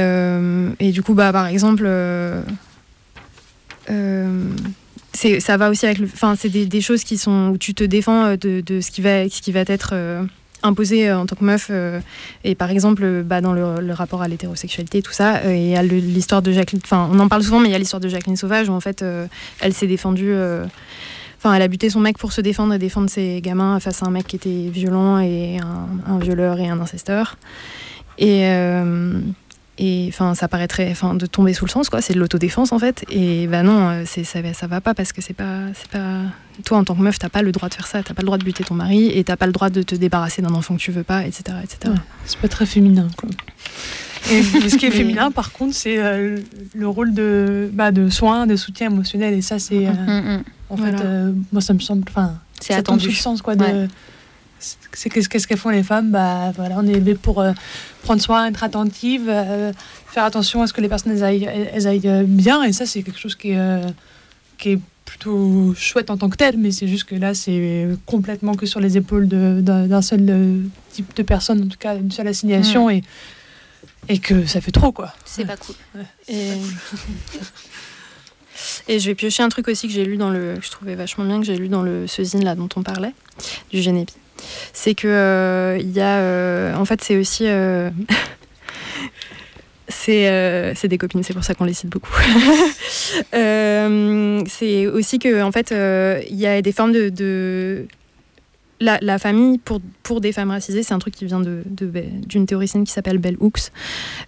et du coup, bah, par exemple, c'est ça va aussi avec le enfin c'est des, des, choses qui sont où tu te défends euh, de, de ce qui va ce qui va être euh, imposé euh, en tant que meuf et par exemple bah, dans le, le rapport à l'hétérosexualité tout ça il y a l'histoire de Jacqueline enfin on en parle souvent mais il y a l'histoire de Jacqueline Sauvage où en fait elle s'est défendue Enfin, elle a buté son mec pour se défendre et défendre ses gamins face à un mec qui était violent et un, un violeur et un incesteur. Et, et enfin ça paraîtrait enfin de tomber sous le sens quoi. C'est de l'autodéfense en fait. Et ben non euh, c'est ça, ça va pas parce que c'est pas c'est pas toi en tant que meuf t'as pas le droit de faire ça. T'as pas le droit de buter ton mari et t'as pas le droit de te débarrasser d'un enfant que tu veux pas etc etc c'est pas très féminin quoi. Et ce qui est féminin par contre c'est euh, le rôle de bah, de soin de soutien émotionnel. Et ça c'est euh, mm, mm. en fait moi ça me semble enfin c'est attendu le sens quoi de c'est qu'est-ce qu'elles font les femmes? Bah voilà on est élevé pour euh, prendre soin être attentive euh, faire attention à ce que les personnes elles aillent, elles aillent euh, bien. Et ça c'est quelque chose qui est qui est plutôt chouette en tant que tel. Mais c'est juste que là c'est complètement que sur les épaules d'un seul type de personne en tout cas une seule assignation. Et et que ça fait trop quoi. C'est pas cool. Et... Et je vais piocher un truc aussi que j'ai lu dans le, que je trouvais vachement bien, que j'ai lu dans le ce zine là dont on parlait, du Génépi c'est que euh, il y a euh, en fait c'est aussi euh, c'est des copines, c'est pour ça qu'on les cite beaucoup. c'est aussi que en fait il y a des formes de, La, famille pour, pour des femmes racisées, c'est un truc qui vient d'une de, d'une théoricienne qui s'appelle Bell Hooks.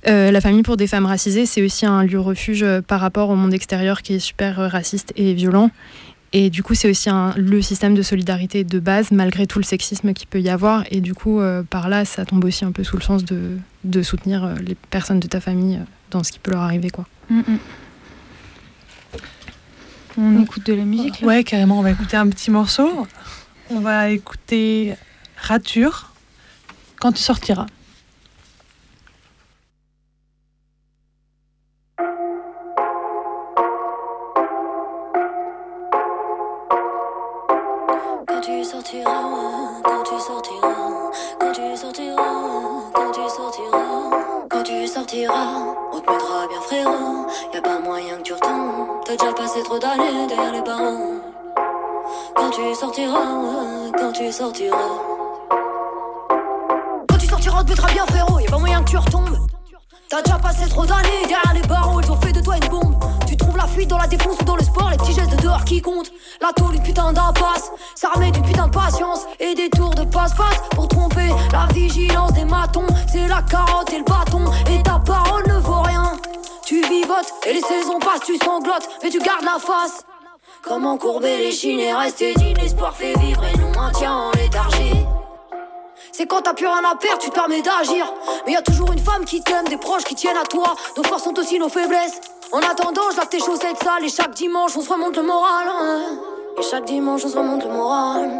la famille pour des femmes racisées, c'est aussi un lieu refuge par rapport au monde extérieur qui est super raciste et violent et du coup, c'est aussi un, le système de solidarité de base, malgré tout le sexisme qu'il peut y avoir. Et du coup, euh, par là, ça tombe aussi un peu sous le sens de, de soutenir euh, les personnes de ta famille euh, dans ce qui peut leur arriver. Quoi. Mm, mm. On écoute de la musique Ouais, carrément. On va écouter un petit morceau. On va écouter Rature quand tu sortiras. Quand tu sortiras, tu te bien frérot, y a pas moyen que tu retombes. T'as déjà passé trop d'années derrière les barreaux, ils ont fait de toi une bombe. Tu trouves la fuite dans la défense ou dans le sport, les petits gestes de dehors qui comptent. La tôle, une putain d'impasse, ça remet d'une putain de patience et des tours de passe-passe pour tromper. La vigilance des matons, c'est la carotte et le bâton, et ta parole ne vaut rien. Tu vivotes et les saisons passent, tu sanglotes, mais tu gardes la face. Comment courber les chines et rester digne, l'espoir fait vivre et nous maintient en léthargie. C'est quand t'as plus rien à perdre, tu te permets d'agir. Mais y a toujours une femme qui t'aime, des proches qui tiennent à toi. Nos forces sont aussi nos faiblesses. En attendant, je lave tes chaussettes sales et chaque dimanche on se remonte le moral. Hein. Et chaque dimanche on se remonte le moral.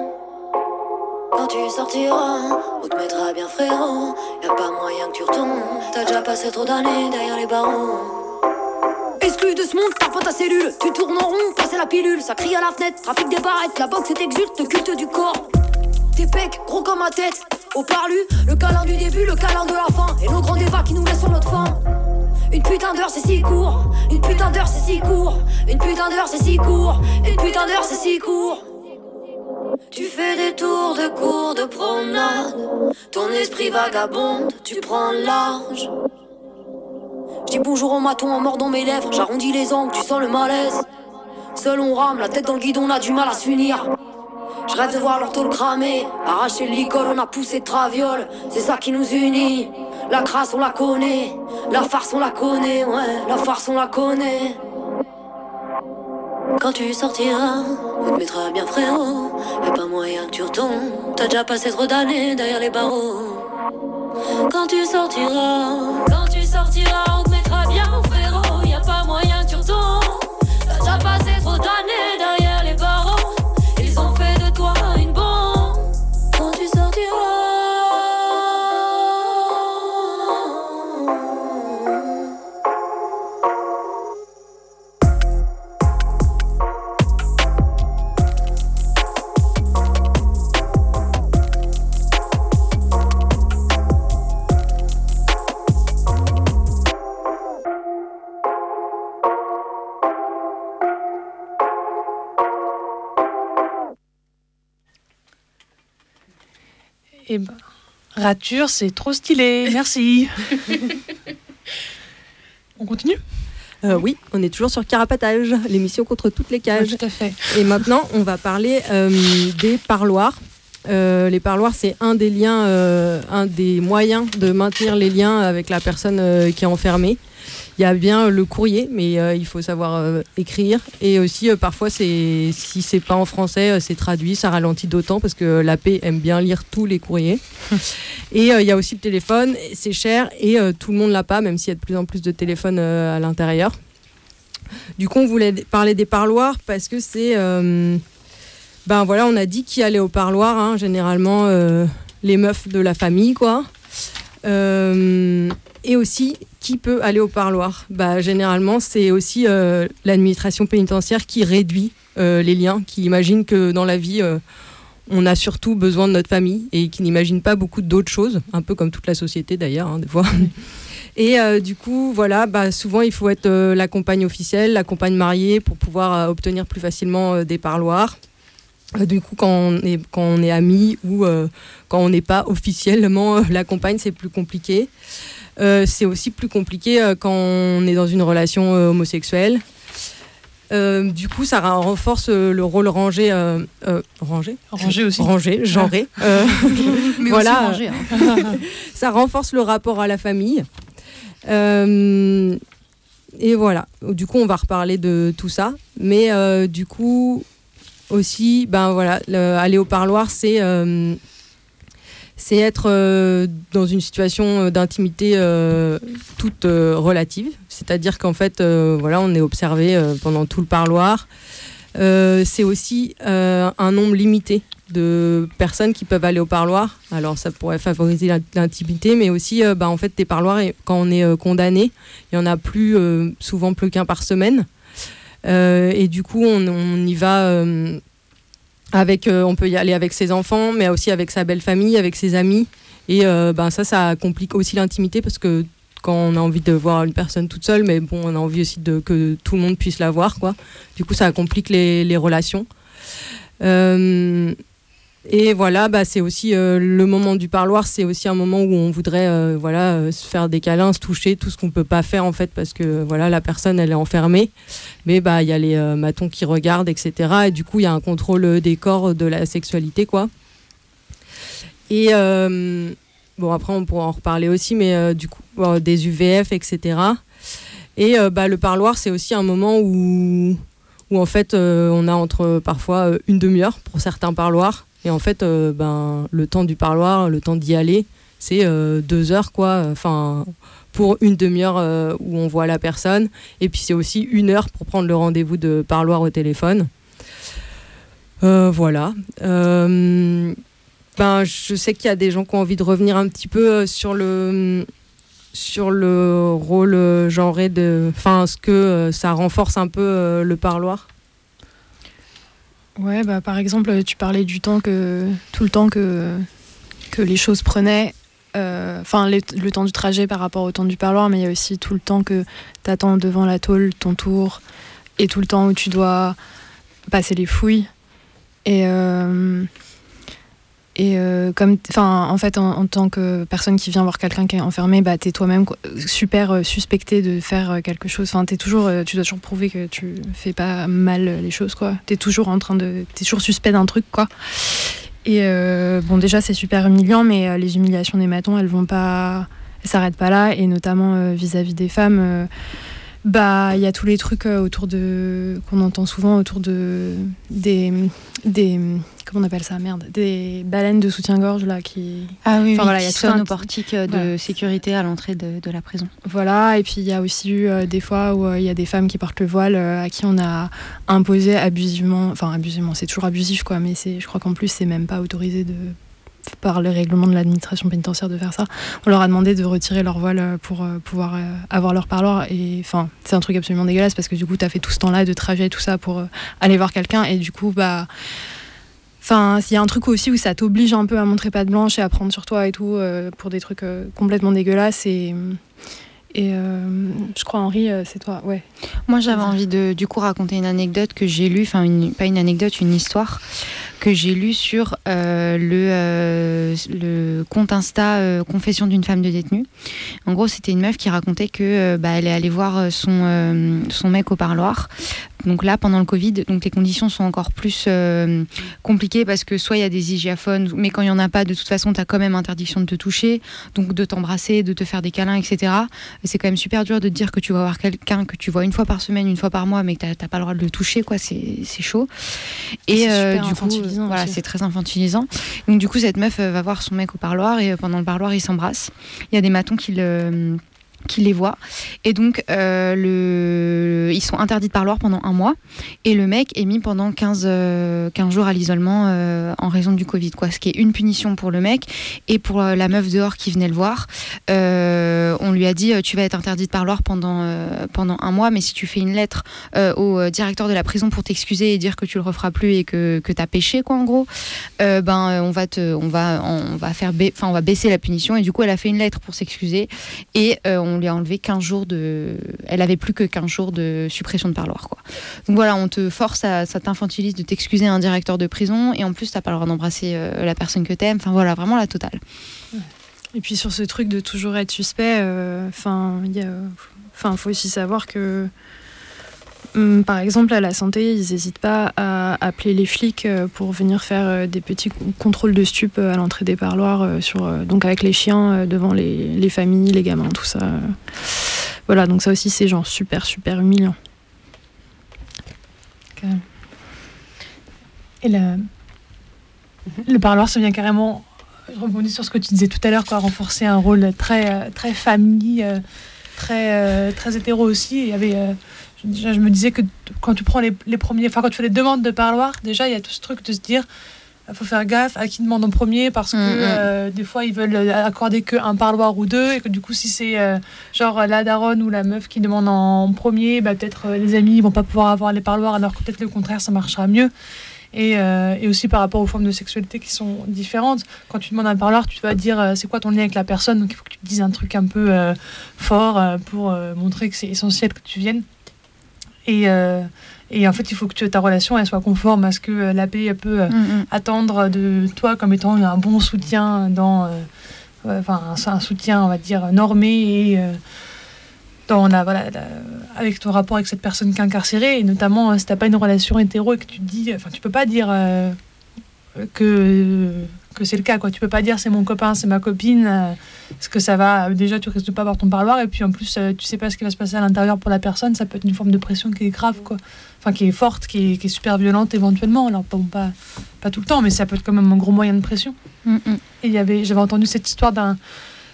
Quand tu sortiras, on te mettra bien frérot. Y a pas moyen que tu retombes. T'as déjà passé trop d'années derrière les barreaux. Exclu de ce monde, t'as pas ta cellule. Tu tournes en rond, passer la pilule. Ça crie à la fenêtre, trafic des barrettes. La boxe exulte, le culte du corps. Tes pecs, gros comme ma tête. Au parlu, le câlin du début, le câlin de la fin. Et nos grands débats qui nous laissent sur notre fin. Une putain d'heure c'est si court, une putain d'heure c'est si court, une putain d'heure c'est si court, une putain d'heure c'est si court. Tu fais des tours de cours de promenade, ton esprit vagabonde, tu prends large. J'dis bonjour au maton en mordant mes lèvres, j'arrondis les angles, tu sens le malaise. Seul on rame, la tête dans le guidon, on a du mal à s'unir. Je rêve de voir leur tôle cramer, arracher le on a poussé traviole, c'est ça qui nous unit. La crasse on la connaît, la farce on la connaît, ouais, la farce on la connaît. Quand tu sortiras, on te mettra bien frérot. Y'a pas moyen que tu retombes. T'as déjà passé trop d'années derrière les barreaux. Quand tu sortiras, quand tu sortiras, Et ben, rature, c'est trop stylé. Merci. On continue Euh, oui, on est toujours sur Carapatage, l'émission contre toutes les cages. Ouais, tout à fait. Et maintenant, on va parler euh, des parloirs. Euh, les parloirs, c'est un des liens, euh, un des moyens de maintenir les liens avec la personne euh, qui est enfermée. Il y a bien le courrier, mais euh, il faut savoir euh, écrire. Et aussi, euh, parfois, c'est si c'est pas en français, euh, c'est traduit, ça ralentit d'autant parce que la paix aime bien lire tous les courriers. et euh, il y a aussi le téléphone, c'est cher et euh, tout le monde l'a pas, même s'il y a de plus en plus de téléphones euh, à l'intérieur. Du coup, on voulait parler des parloirs parce que c'est. euh, ben voilà, on a dit qui allait au parloir, hein, généralement euh, les meufs de la famille, quoi. Euh, et aussi, qui peut aller au parloir bah, Généralement, c'est aussi euh, l'administration pénitentiaire qui réduit euh, les liens, qui imagine que dans la vie, euh, on a surtout besoin de notre famille et qui n'imagine pas beaucoup d'autres choses, un peu comme toute la société d'ailleurs, hein, des fois. Et du coup, voilà, bah, souvent il faut être la compagne officielle, la compagne mariée pour pouvoir obtenir plus facilement des parloirs. Du coup, quand on est, quand on est amis ou euh, quand on n'est pas officiellement euh, la compagne, c'est plus compliqué. Euh, c'est aussi plus compliqué euh, quand on est dans une relation euh, homosexuelle. Du coup, ça renforce le rôle rangé. rangé? Rangé aussi. Rangé, genré. euh, Mais voilà. aussi rangé. hein. ça renforce le rapport à la famille. Et voilà. Du coup, on va reparler de tout ça. Mais du coup, aussi, ben voilà, le- aller au parloir, c'est c'est être euh, dans une situation d'intimité euh, toute euh, relative. C'est-à-dire qu'en fait, euh, voilà, on est observé euh, pendant tout le parloir. Euh, c'est aussi euh, un nombre limité de personnes qui peuvent aller au parloir. Alors ça pourrait favoriser l'in- l'intimité, mais aussi euh, bah, en fait des parloirs, quand on est euh, condamné, il y en a plus euh, souvent plus qu'un par semaine. Euh, et du coup, on, y va euh, avec, euh, on peut y aller avec ses enfants, mais aussi avec sa belle famille, avec ses amis. Et euh, ben ça, ça complique aussi l'intimité parce que quand on a envie de voir une personne toute seule, mais bon, on a envie aussi de, que tout le monde puisse la voir, quoi. Du coup, ça complique les, relations. Euh, et voilà, bah, c'est aussi euh, le moment du parloir, c'est aussi un moment où on voudrait euh, voilà, euh, se faire des câlins, se toucher, tout ce qu'on peut pas faire en fait, parce que voilà, la personne elle est enfermée. Mais bah, il y a les matons qui regardent, etc. Et du coup, il y a un contrôle des corps, de la sexualité, quoi. Et bon, après, on pourra en reparler aussi, mais du coup, des UVF, etc. Et bah, le parloir, c'est aussi un moment où, où en fait, on a entre parfois une demi-heure pour certains parloirs. Et en fait, euh, ben, le temps du parloir, le temps d'y aller, c'est euh, deux heures, quoi. Enfin, pour une demi-heure euh, où on voit la personne. Et puis, c'est aussi une heure pour prendre le rendez-vous de parloir au téléphone. Voilà. Ben, je sais qu'il y a des gens qui ont envie de revenir un petit peu sur le sur le rôle genré de enfin ce que ça renforce un peu le parloir Ouais, bah, par exemple, tu parlais du temps que tout le temps que, que les choses prenaient, euh, enfin le temps du trajet par rapport au temps du parloir, mais il y a aussi tout le temps que tu devant la tôle ton tour et tout le temps où tu dois passer les fouilles. Et, euh, et euh, comme, enfin, en fait, en, tant que personne qui vient voir quelqu'un qui est enfermé, bah, t'es toi-même super euh, suspecté de faire euh, quelque chose. Enfin, t'es toujours, tu dois toujours prouver que tu fais pas mal les choses, quoi. T'es toujours en train de, t'es toujours suspect d'un truc, quoi. Et bon, déjà, c'est super humiliant, mais les humiliations des matons, elles vont pas, s'arrêtent pas là, et notamment vis-à-vis des femmes. Euh, bah, il y a tous les trucs euh, autour de qu'on entend souvent autour de des des comment on appelle ça merde des baleines de soutien-gorge là qui ah oui, enfin, oui voilà il y a tout un sonnent aux portiques de Voilà. sécurité à l'entrée de, de la prison. Voilà, et puis il y a aussi eu euh, des fois où euh, il y a des femmes qui portent le voile euh, à qui on a imposé abusivement, enfin abusivement, c'est toujours abusif quoi, mais c'est, je crois qu'en plus c'est même pas autorisé de par le règlement de l'administration pénitentiaire de faire ça. On leur a demandé de retirer leur voile euh, pour euh, pouvoir euh, avoir leur parloir et enfin c'est un truc absolument dégueulasse parce que du coup t'as fait tout ce temps-là de trajet et tout ça pour aller voir quelqu'un et du coup bah Enfin, il y a un truc aussi où ça t'oblige un peu à montrer patte blanche et à prendre sur toi et tout pour des trucs complètement dégueulasses et et euh, je crois Henri, euh, c'est toi, ouais. Moi, j'avais envie de du coup raconter une anecdote que j'ai lue, enfin pas une anecdote, une histoire que j'ai lue sur euh, le, compte Insta Confession d'une femme de détenue. En gros, c'était une meuf qui racontait que bah, est allée voir son, son mec au parloir. Donc là, pendant le Covid, donc les conditions sont encore plus euh, compliquées parce que soit il y a des hygiaphones, mais quand il y en a pas, de toute façon, tu as quand même interdiction de te toucher, donc de t'embrasser, de te faire des câlins, etc. C'est quand même super dur de te dire que tu vas voir quelqu'un que tu vois une fois par semaine, une fois par mois, mais que t'as t'as pas le droit de le toucher, quoi. C'est chaud. C'est Et euh, du coup, voilà, c'est très infantilisant. Donc du coup, cette meuf euh, va voir son mec au parloir et pendant le parloir, ils s'embrassent. Il y a des matons qui le qui les voient. Et donc, euh, ils sont interdits de parloir pendant un mois. Et le mec est mis pendant 15, euh, 15 jours à l'isolement euh, en raison du Covid. Quoi. Ce qui est une punition pour le mec. Et pour euh, la meuf dehors qui venait le voir, on lui a dit Tu vas être interdit de parloir pendant, pendant un mois. Mais si tu fais une lettre au directeur de la prison pour t'excuser et dire que tu le referas plus et que, que tu as péché, quoi, en gros, ben, on, va te, on, va, on, va faire ba- enfin, on va baisser la punition. Et du coup, elle a fait une lettre pour s'excuser. Et euh, on lui a enlevé 15 jours de. Elle avait plus que 15 jours de suppression de parloir. Quoi. Donc voilà, on te force à. Ça t'infantilise de t'excuser à un directeur de prison. Et en plus, t'as pas le droit d'embrasser euh, la personne que t'aimes. Enfin voilà, vraiment la totale. Et puis sur ce truc de toujours être suspect, euh, enfin, il y a, enfin, faut aussi savoir que, par exemple, à la santé, ils n'hésitent pas à appeler les flics euh, pour venir faire euh, des petits co- contrôles de stupes euh, à l'entrée des parloirs, donc avec les chiens devant les, les familles, les gamins, tout ça. Voilà, donc ça aussi, c'est genre super, super humiliant. Et le, parloir, ça vient carrément. Je rebondis sur ce que tu disais tout à l'heure, quoi, renforcer un rôle très, très famille, très, très hétéro aussi. Il y avait, déjà, je me disais que quand tu prends les, les premiers, enfin quand tu fais des demandes de parloir, déjà il y a tout ce truc de se dire, il faut faire gaffe à qui demande en premier parce que Mm, mm. euh, des fois ils veulent accorder qu'un parloir ou deux et que du coup si c'est euh, genre la daronne ou la meuf qui demande en premier, bah, peut-être euh, les amis ils vont pas pouvoir avoir les parloirs alors que peut-être le contraire ça marchera mieux. Et, euh, et aussi par rapport aux formes de sexualité qui sont différentes. Quand tu demandes un parloir, tu vas dire euh, c'est quoi ton lien avec la personne? Donc il faut que tu dises un truc un peu euh, fort euh, pour euh, montrer que c'est essentiel que tu viennes. Et, euh, et en fait, il faut que ta relation elle soit conforme à ce que euh, elle peut euh, Mm, mm. attendre de toi comme étant un bon soutien dans. Enfin, un, un soutien, on va dire, normé et. dans la, voilà, la- avec ton rapport avec cette personne qui est incarcérée, et notamment euh, si t'as pas une relation hétéro et que tu dis, enfin tu peux pas dire euh, que, que c'est le cas, quoi. Tu peux pas dire c'est mon copain, c'est ma copine, euh, parce que ça va, déjà tu risques de pas avoir ton parloir, et puis en plus euh, tu sais pas ce qui va se passer à l'intérieur pour la personne, ça peut être une forme de pression qui est grave, quoi. Enfin qui est forte, qui est, qui est super violente éventuellement, alors bon, pas, pas tout le temps, mais ça peut être quand même un gros moyen de pression. Mm, mm. Et il y avait, j'avais entendu cette histoire d'un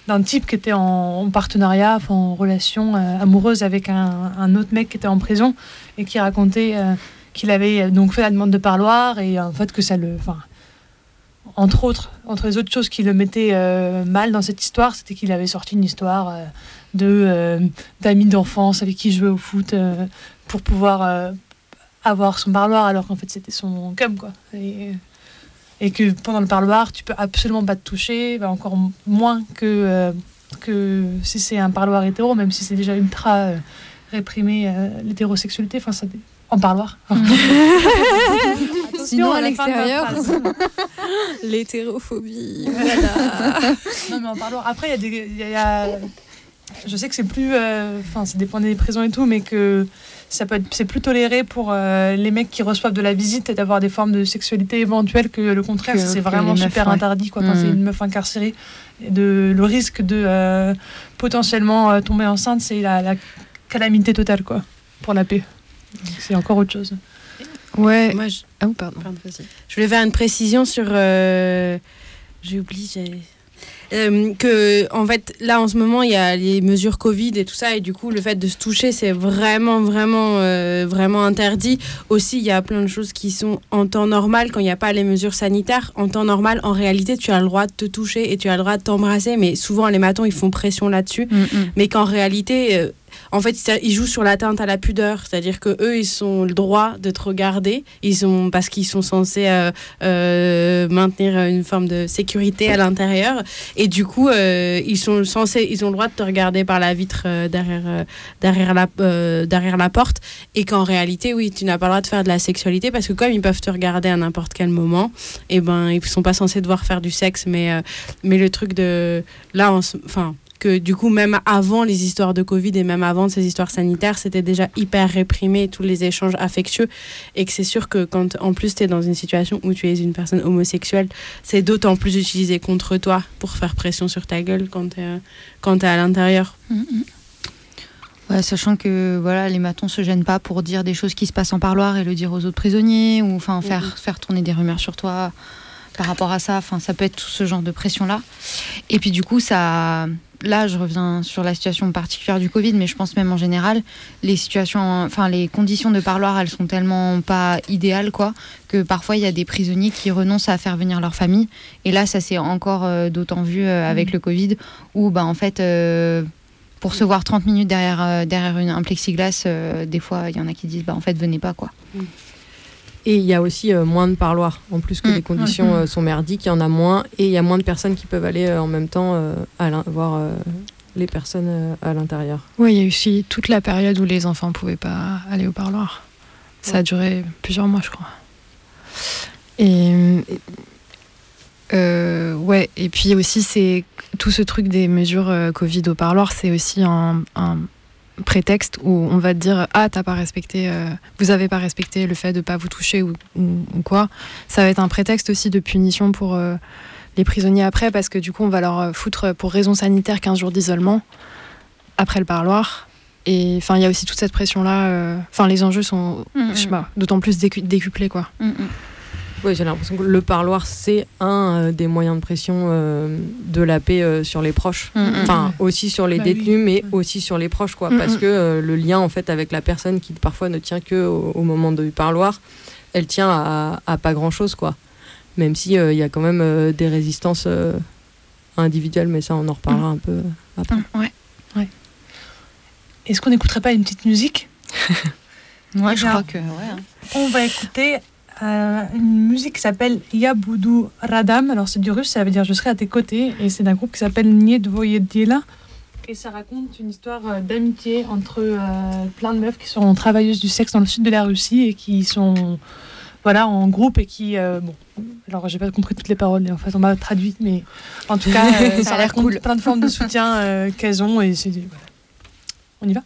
d'un type qui était en, en partenariat, enfin, en relation euh, amoureuse avec un, un autre mec qui était en prison et qui racontait euh, qu'il avait donc fait la demande de parloir et en fait que ça le, enfin, entre autres, entre les autres choses qui le mettaient euh, mal dans cette histoire, c'était qu'il avait sorti une histoire euh, de euh, d'amis d'enfance avec qui jouait au foot pour pouvoir avoir son parloir alors qu'en fait c'était son cum quoi. Et, que pendant le parloir, tu peux absolument pas te toucher, bah, encore moins que, que si c'est un parloir hétéro, même si c'est déjà ultra réprimé l'hétérosexualité, enfin en parloir. Sinon, à l'extérieur. L'hétérophobie. non mais en parloir. Après il y a des, il y a- il y a- je sais que c'est plus, euh, enfin ça dépend des prisons et tout, mais que ça peut être, c'est plus toléré pour euh, les mecs qui reçoivent de la visite et d'avoir des formes de sexualité éventuelles que le contraire, c'est vraiment meufs, super ouais. interdit quoi, quand c'est une meuf incarcérée. Et de, le risque de euh, potentiellement euh, tomber enceinte, c'est la, la calamité totale, quoi, pour la paix. C'est encore autre chose. Ouais. Moi, je... Ah, pardon. Je voulais faire une précision sur. euh, J'ai oublié. Euh, que en fait là en ce moment il y a les mesures Covid et tout ça et du coup le fait de se toucher c'est vraiment vraiment euh, vraiment interdit aussi il y a plein de choses qui sont en temps normal quand il n'y a pas les mesures sanitaires en temps normal en réalité tu as le droit de te toucher et tu as le droit de t'embrasser mais souvent les matons ils font pression là-dessus mais qu'en réalité euh, en fait, ils jouent sur l'atteinte à la pudeur, c'est-à-dire que eux, ils ont le droit de te regarder, ils sont parce qu'ils sont censés euh, euh, maintenir une forme de sécurité à l'intérieur, et du coup, euh, ils sont censés, ils ont le droit de te regarder par la vitre derrière derrière la derrière la porte, et qu'en réalité, oui, tu n'as pas le droit de faire de la sexualité parce que comme ils peuvent te regarder à n'importe quel moment, et ben, ils sont pas censés devoir faire du sexe, mais mais le truc de là, enfin que du coup, même avant les histoires de Covid et même avant ces histoires sanitaires, c'était déjà hyper réprimé, tous les échanges affectueux. Et que c'est sûr que quand en plus tu es dans une situation où tu es une personne homosexuelle, c'est d'autant plus utilisé contre toi pour faire pression sur ta gueule quand tu es, à l'intérieur. Ouais, sachant que voilà, les matons se gênent pas pour dire des choses qui se passent en parloir et le dire aux autres prisonniers, ou enfin faire, faire tourner des rumeurs sur toi par rapport à ça. Enfin, ça peut être tout ce genre de pression-là. Et puis du coup, ça. Là, je reviens sur la situation particulière du Covid, mais je pense même en général, les situations, enfin les conditions de parloir, elles sont tellement pas idéales, quoi, que parfois il y a des prisonniers qui renoncent à faire venir leur famille. Et là, ça s'est encore euh, d'autant vu euh, avec le Covid, où bah en fait, euh, pour se voir 30 minutes derrière, derrière une- un plexiglas, des fois, il y en a qui disent, bah en fait, venez pas, quoi. Et il y a aussi euh, moins de parloirs. En plus que Mm. les conditions euh, sont merdiques, il y en a moins. Et il y a moins de personnes qui peuvent aller euh, en même temps à voir les personnes à l'intérieur. Oui, il y a eu aussi toute la période où les enfants ne pouvaient pas aller au parloir. Ça a duré plusieurs mois, je crois. Et euh, ouais, et puis aussi c'est tout ce truc des mesures euh, Covid au parloir, c'est aussi un, un prétexte où on va te dire ah t'as pas respecté, euh, vous avez pas respecté le fait de pas vous toucher ou, ou- ou quoi. Ça va être un prétexte aussi de punition pour euh, les prisonniers après parce que du coup on va leur euh, foutre pour raison sanitaire 15 jours d'isolement après le parloir. Et enfin, il y a aussi toute cette pression-là. Enfin, les enjeux sont, Mhm. je sais pas, d'autant plus décu- décuplés, quoi. Oui, j'ai l'impression que le parloir, c'est un euh, des moyens de pression euh, de la paix euh, sur les proches. Mm, mm. Enfin, aussi sur les Bah oui. détenus, mais aussi sur les proches, quoi. Mm, Parce mm. que euh, le lien, en fait, avec la personne qui parfois ne tient que au, au moment du parloir, elle tient à, à pas grand-chose, quoi. Même si euh, il y a quand même euh, des résistances euh, individuelles, mais ça, on en reparlera un peu après. Ouais. Est-ce qu'on n'écouterait pas une petite musique? Ouais, Eh je crois que. Ouais, hein. On va écouter euh, une musique qui s'appelle Yabudu Radam. Alors c'est du russe, ça veut dire je serai à tes côtés. Et c'est d'un groupe qui s'appelle Niedvoyediela. Et ça raconte une histoire euh, d'amitié entre euh, plein de meufs qui sont travailleuses du sexe dans le sud de la Russie et qui sont voilà, en groupe et qui... euh, bon, alors j'ai pas compris toutes les paroles, en fait on m'a traduit, mais en tout cas Ça ça, a l'air raconte cool. plein de formes de soutien qu'elles ont et c'est... Voilà. On y va?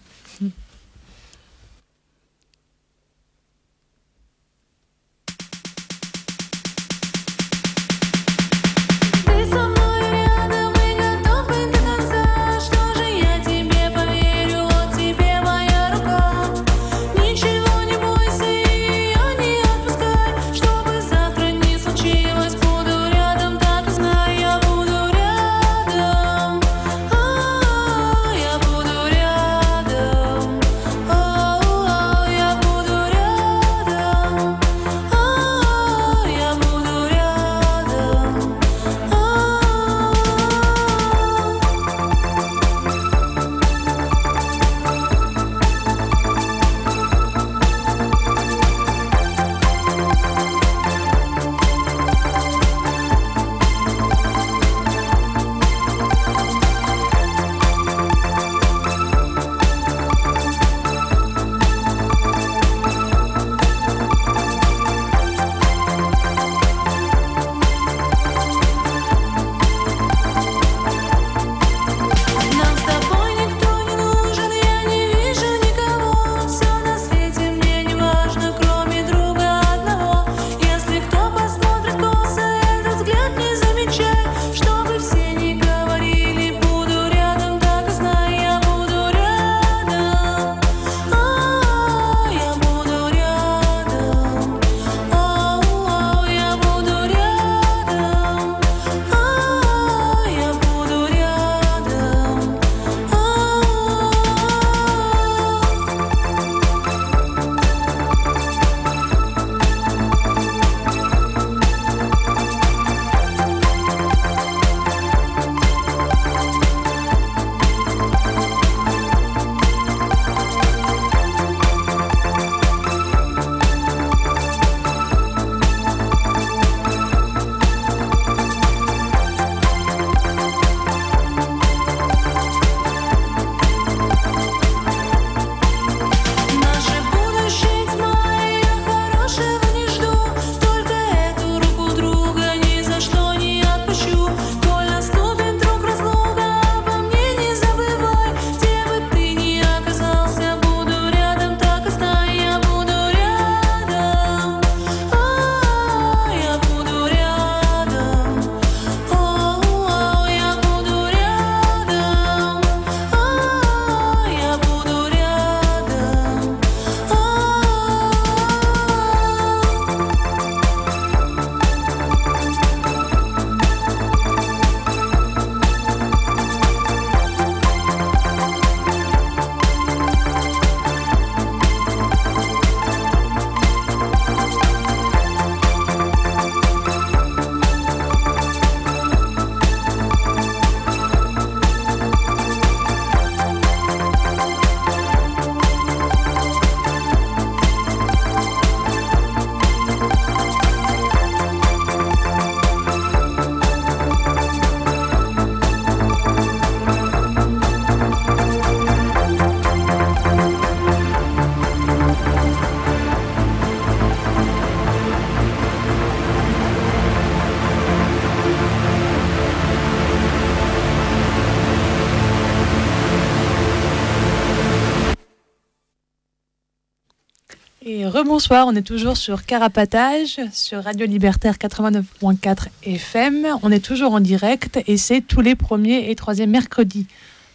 Rebonsoir, on est toujours sur Carapatage, sur Radio Libertaire 89.4 FM. On est toujours en direct et c'est tous les premiers et troisièmes mercredis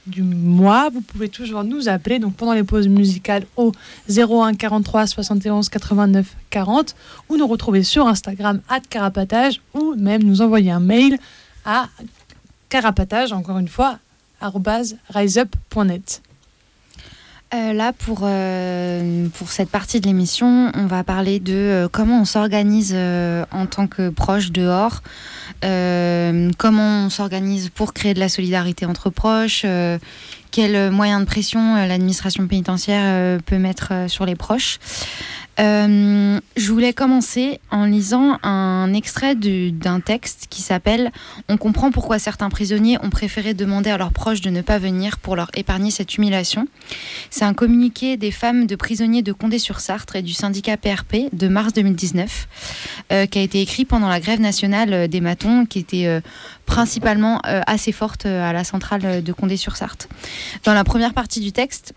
du mois. Vous pouvez toujours nous appeler pendant les pauses musicales au 01 43 71 89 40 ou nous retrouver sur Instagram at carapatage ou même nous envoyer un mail à carapatage, encore une fois, riseup.net. Euh, là, pour, euh, pour cette partie de l'émission, on va parler de euh, comment on s'organise en tant que proche dehors, comment on s'organise pour créer de la solidarité entre proches, quels moyens de pression l'administration pénitentiaire peut mettre sur les proches. Euh, je voulais commencer en lisant un extrait d'un texte qui s'appelle On comprend pourquoi certains prisonniers ont préféré demander à leurs proches de ne pas venir pour leur épargner cette humiliation. C'est un communiqué des femmes de prisonniers de Condé-sur-Sarthe et du syndicat PRP de mars 2019 euh, qui a été écrit pendant la grève nationale des matons qui était euh, principalement assez forte à la centrale de Condé-sur-Sarthe. Dans la première partie du texte,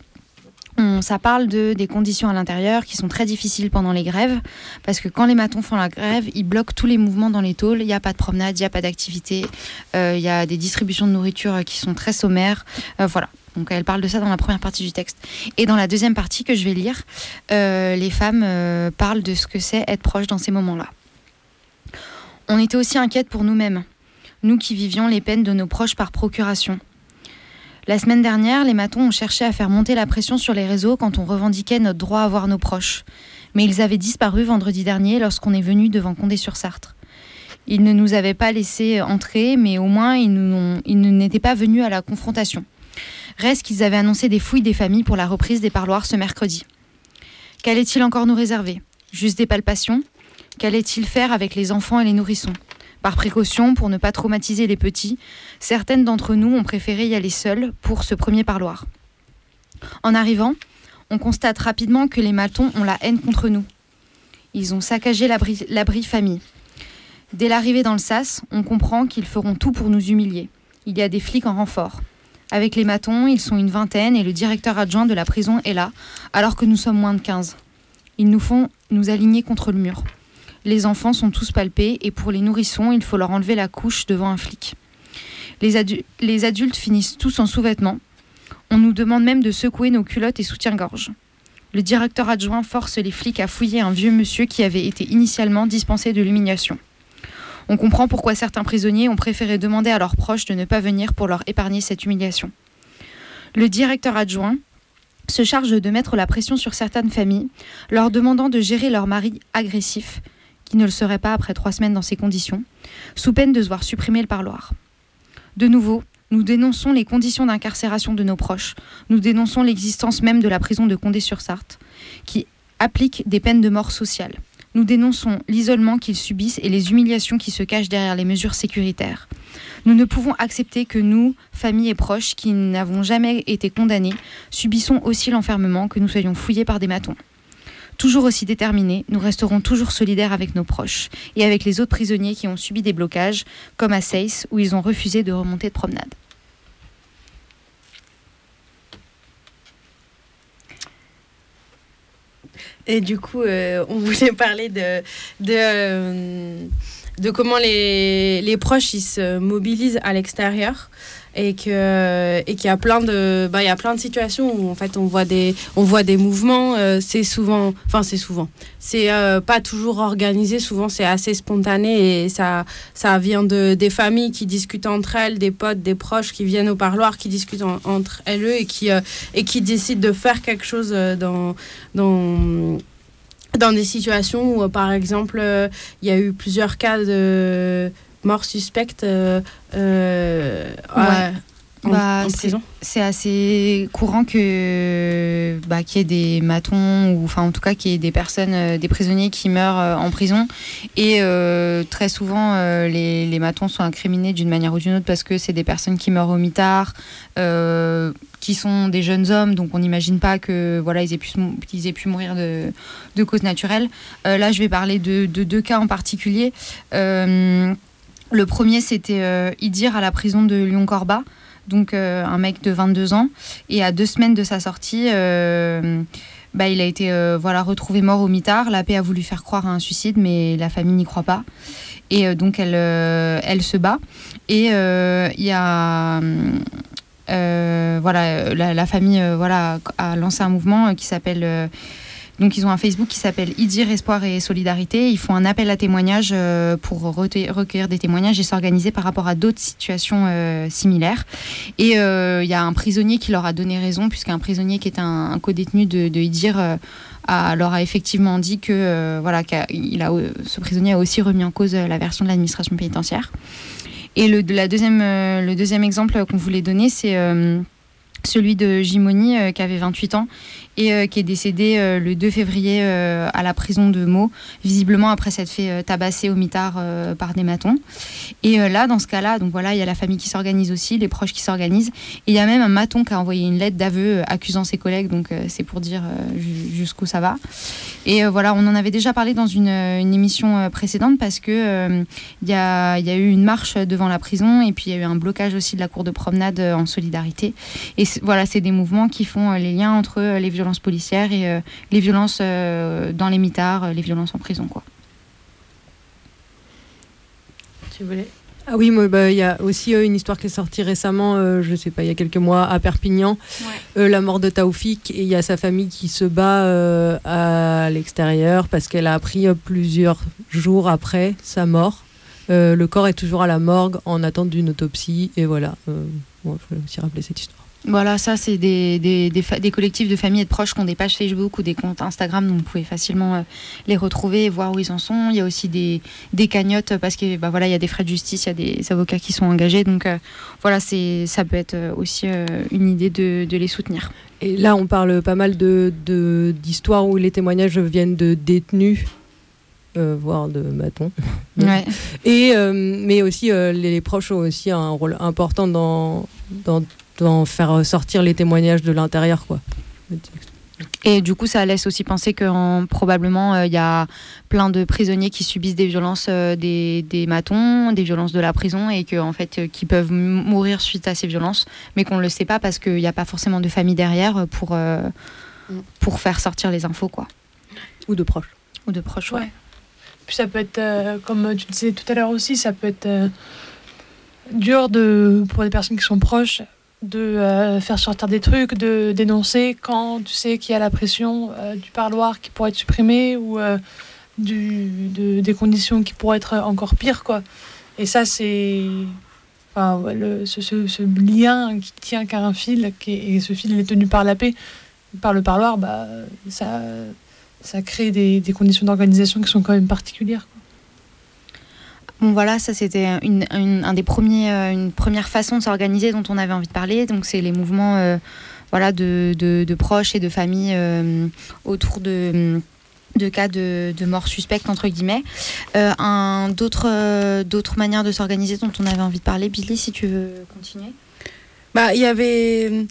ça parle de, des conditions à l'intérieur qui sont très difficiles pendant les grèves, parce que quand les matons font la grève, ils bloquent tous les mouvements dans les tôles, il n'y a pas de promenade, il n'y a pas d'activité, euh, il y a des distributions de nourriture qui sont très sommaires. Euh, voilà. Donc elle parle de ça dans la première partie du texte. Et dans la deuxième partie que je vais lire, euh, les femmes parlent de ce que c'est être proche dans ces moments-là. On était aussi inquiètes pour nous-mêmes, nous qui vivions les peines de nos proches par procuration. La semaine dernière, les matons ont cherché à faire monter la pression sur les réseaux quand on revendiquait notre droit à voir nos proches. Mais ils avaient disparu vendredi dernier lorsqu'on est venu devant Condé-sur-Sarthe. Ils ne nous avaient pas laissé entrer, mais au moins ils, n'étaient pas venus à la confrontation. Reste qu'ils avaient annoncé des fouilles des familles pour la reprise des parloirs ce mercredi. Qu'allait-il encore nous réserver? Juste des palpations? Qu'allait-il faire avec les enfants et les nourrissons? Par précaution, pour ne pas traumatiser les petits, certaines d'entre nous ont préféré y aller seules pour ce premier parloir. En arrivant, on constate rapidement que les matons ont la haine contre nous. Ils ont saccagé l'abri famille. Dès l'arrivée dans le sas, on comprend qu'ils feront tout pour nous humilier. Il y a des flics en renfort. Avec les matons, ils sont une vingtaine et le directeur adjoint de la prison est là, alors que nous sommes moins de 15. Ils nous font nous aligner contre le mur. Les enfants sont tous palpés et pour les nourrissons, il faut leur enlever la couche devant un flic. Les, adultes finissent tous en sous-vêtements. On nous demande même de secouer nos culottes et soutiens-gorge. Le directeur adjoint force les flics à fouiller un vieux monsieur qui avait été initialement dispensé de l'humiliation. On comprend pourquoi certains prisonniers ont préféré demander à leurs proches de ne pas venir pour leur épargner cette humiliation. Le directeur adjoint se charge de mettre la pression sur certaines familles, leur demandant de gérer leur mari agressif, qui ne le serait pas après trois semaines dans ces conditions, sous peine de se voir supprimer le parloir. De nouveau, nous dénonçons les conditions d'incarcération de nos proches, nous dénonçons l'existence même de la prison de Condé-sur-Sarthe, qui applique des peines de mort sociale. Nous dénonçons l'isolement qu'ils subissent et les humiliations qui se cachent derrière les mesures sécuritaires. Nous ne pouvons accepter que nous, familles et proches, qui n'avons jamais été condamnés, subissons aussi l'enfermement, que nous soyons fouillés par des matons. Toujours aussi déterminés, nous resterons toujours solidaires avec nos proches et avec les autres prisonniers qui ont subi des blocages, comme à Seis, où ils ont refusé de remonter de promenade. Et du coup, euh, on voulait parler de, euh, comment les, proches se mobilisent à l'extérieur et que et qu'il y a plein de bah il y a plein de situations où en fait on voit des on voit des mouvements euh, c'est souvent enfin c'est souvent. C'est euh, pas toujours organisé. Souvent c'est assez spontané et ça ça vient de des familles qui discutent entre elles des potes des proches qui viennent au parloir qui discutent entre elles et qui euh, et qui décident de faire quelque chose dans dans dans des situations où par exemple il y a eu plusieurs cas de mort suspecte euh, euh, bah, en, prison C'est assez courant que bah, qu'il y ait des matons ou enfin en tout cas qu'il y ait des personnes, euh, des prisonniers qui meurent en prison et très souvent les, les, matons sont incriminés d'une manière ou d'une autre parce que c'est des personnes qui meurent au mitard, qui sont des jeunes hommes donc on n'imagine pas que voilà ils aient pu ils aient pu mourir de, de causes naturelles. là je vais parler de, de, deux cas en particulier. Le premier, c'était euh, Idir à la prison de Lyon-Corba, donc euh, un mec de 22 ans. Et à deux semaines de sa sortie, euh, bah, il a été voilà, retrouvé mort au mitard. La paix a voulu faire croire à un suicide, mais la famille n'y croit pas. Et donc, elle, se bat. Et il y a. voilà, la, la famille voilà, a lancé un mouvement qui s'appelle donc ils ont un Facebook qui s'appelle Idir Espoir et Solidarité. Ils font un appel à témoignages euh, pour recueillir des témoignages et s'organiser par rapport à d'autres situations euh, similaires. Et euh, il y a un prisonnier qui leur a donné raison, puisqu'un prisonnier qui est un, co-détenu de, Idir leur a effectivement dit que voilà, qu'il a, ce prisonnier a aussi remis en cause la version de l'administration pénitentiaire. Et le, deuxième, le deuxième exemple qu'on voulait donner, c'est celui de Jimoni, qui avait 28 ans et euh, qui est décédé euh, le 2 février euh, à la prison de Meaux, visiblement après s'être fait tabasser au mitard par des matons. Et là, dans ce cas-là, donc voilà, il y a la famille qui s'organise aussi, les proches qui s'organisent, et il y a même un maton qui a envoyé une lettre d'aveu accusant ses collègues, donc c'est pour dire jusqu'où ça va. Et voilà, on en avait déjà parlé dans une, émission précédente parce que il y a, y, a, eu une marche devant la prison et puis il y a eu un blocage aussi de la cour de promenade en solidarité. Voilà, c'est des mouvements qui font les liens entre les violences policières et euh, les violences euh, dans les mitards, euh, les violences en prison. Quoi. Tu voulais? Ah oui, bah, il y a aussi une histoire qui est sortie récemment, je je sais pas, il y a quelques mois à Perpignan, la mort de Taoufik, et il y a sa famille qui se bat à l'extérieur parce qu'elle a appris plusieurs jours après sa mort. le corps est toujours à la morgue en attente d'une autopsie, et voilà. il faut aussi rappeler cette histoire. Voilà, ça, c'est des, des, des, collectifs de familles et de proches qui ont des pages Facebook ou des comptes Instagram, donc vous pouvez facilement euh, les retrouver et voir où ils en sont. Il y a aussi des, des cagnottes parce que bah, voilà, il y a des frais de justice, il y a des avocats qui sont engagés. Donc euh, voilà, c'est, ça peut être euh, aussi une idée de, de, les soutenir. Et là, on parle pas mal de, d'histoires où les témoignages viennent de détenus voire de matons. Ouais. Et, mais aussi, les, proches ont aussi un rôle important dans, dans en faire sortir les témoignages de l'intérieur. quoi. Et du coup, ça laisse aussi penser que probablement il euh, y a plein de prisonniers qui subissent des violences euh, des, des, matons, des violences de la prison, et que en fait, euh, qui peuvent mourir suite à ces violences, mais qu'on ne le sait pas parce qu'il n'y a pas forcément de famille derrière pour, pour faire sortir les infos, quoi. Ou de proches. Ou de proches, ouais. Puis ça peut être, comme tu disais tout à l'heure aussi, ça peut être dur de, pour les personnes qui sont proches de euh, faire sortir des trucs, de dénoncer quand tu sais qu'il y a la pression euh, du parloir qui pourrait être supprimé ou euh, du, des conditions qui pourraient être encore pires. Quoi. Et ça, c'est enfin, le, ce, ce, lien qui tient qu'à un fil, et ce fil est tenu par la paix, par le parloir, bah, ça, ça crée des, des conditions d'organisation qui sont quand même particulières. Bon voilà, ça c'était euh, une première façon de s'organiser dont on avait envie de parler. Donc c'est les mouvements euh, voilà, de, proches et de familles euh, autour de, cas de, mort suspecte entre guillemets. d'autres manières de s'organiser dont on avait envie de parler. Billy, si tu veux continuer. Bah, il y avait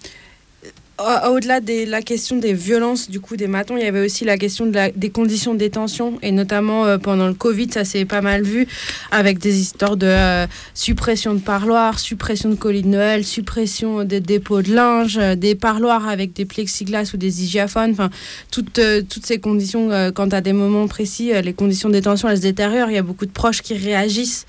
au-delà de la question des violences du coup des matons, il y avait aussi la question des conditions de détention. Et notamment euh, pendant le Covid, ça s'est pas mal vu avec des histoires de euh, suppression de parloirs, suppression de colis de Noël, suppression des dépôts de linge, euh, des parloirs avec des plexiglas ou des hygiaphones, enfin toutes, toutes ces conditions quand à des moments précis, les conditions de détention elles se détériorent, il y a beaucoup de proches qui réagissent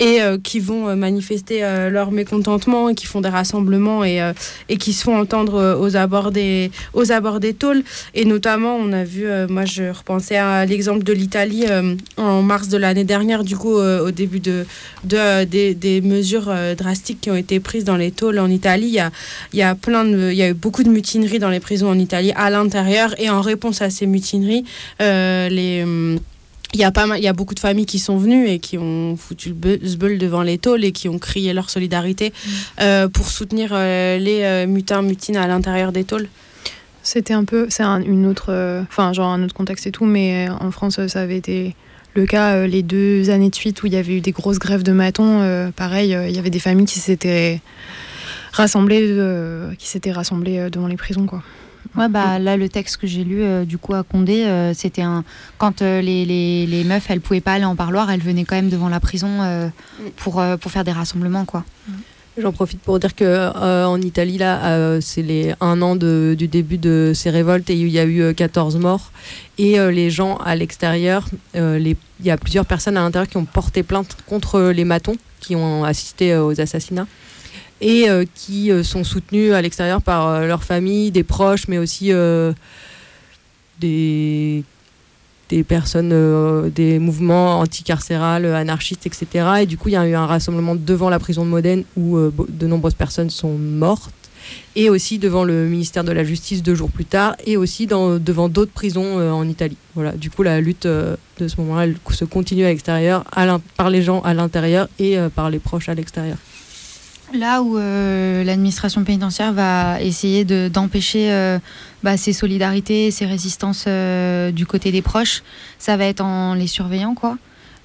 et qui vont manifester leur mécontentement qui font des rassemblements et, et qui se font entendre aux abords des, aux abords des tôles. Et notamment, on a vu, euh, moi je repensais à l'exemple de l'Italie euh, en mars de l'année dernière, du coup, euh, au début de, de des, des, mesures drastiques qui ont été prises dans les tôles en Italie. Il y a, y a, plein il y a eu beaucoup de mutineries dans les prisons en Italie à l'intérieur. Et en réponse à ces mutineries, les hum, il y a pas mal, il y a beaucoup de familles qui sont venues et qui ont foutu le zbeul devant les tôles et qui ont crié leur solidarité mm. euh, pour soutenir euh, les euh, mutins mutines à l'intérieur des tôles. C'était un peu, c'est une autre, enfin genre un autre contexte et tout, mais en France ça avait été le cas les deux années de suite où il y avait eu des grosses grèves de matons. pareil, il y avait des familles qui s'étaient rassemblées, qui s'étaient rassemblées devant les prisons quoi. Ouais, bah là, le texte que j'ai lu, euh, du coup, à Condé, euh, c'était un. Quand euh, les, les, les, meufs, elles pouvaient pas aller en parloir, elles venaient quand même devant la prison mm. pour, pour faire des rassemblements, quoi. J'en profite pour dire que en Italie là, c'est les un an de, du début de ces révoltes et il y a eu 14 morts et les gens à l'extérieur, il y a plusieurs personnes à l'intérieur qui ont porté plainte contre les matons qui ont assisté aux assassinats et qui sont soutenus à l'extérieur par leurs familles, des proches, mais aussi des personnes, euh, des mouvements anticarcérales, anarchistes, etc. Et du coup, il y a eu un rassemblement devant la prison de Modène où euh, de nombreuses personnes sont mortes. Et aussi devant le ministère de la Justice deux jours plus tard, et aussi devant d'autres prisons euh, en Italie. Voilà. Du coup, la lutte de ce moment-là se continue à l'extérieur, par les gens à l'intérieur et par les proches à l'extérieur. Là où l'administration pénitentiaire va essayer d'empêcher bah, ces solidarités, ces résistances euh, du côté des proches, ça va être en les surveillant, quoi.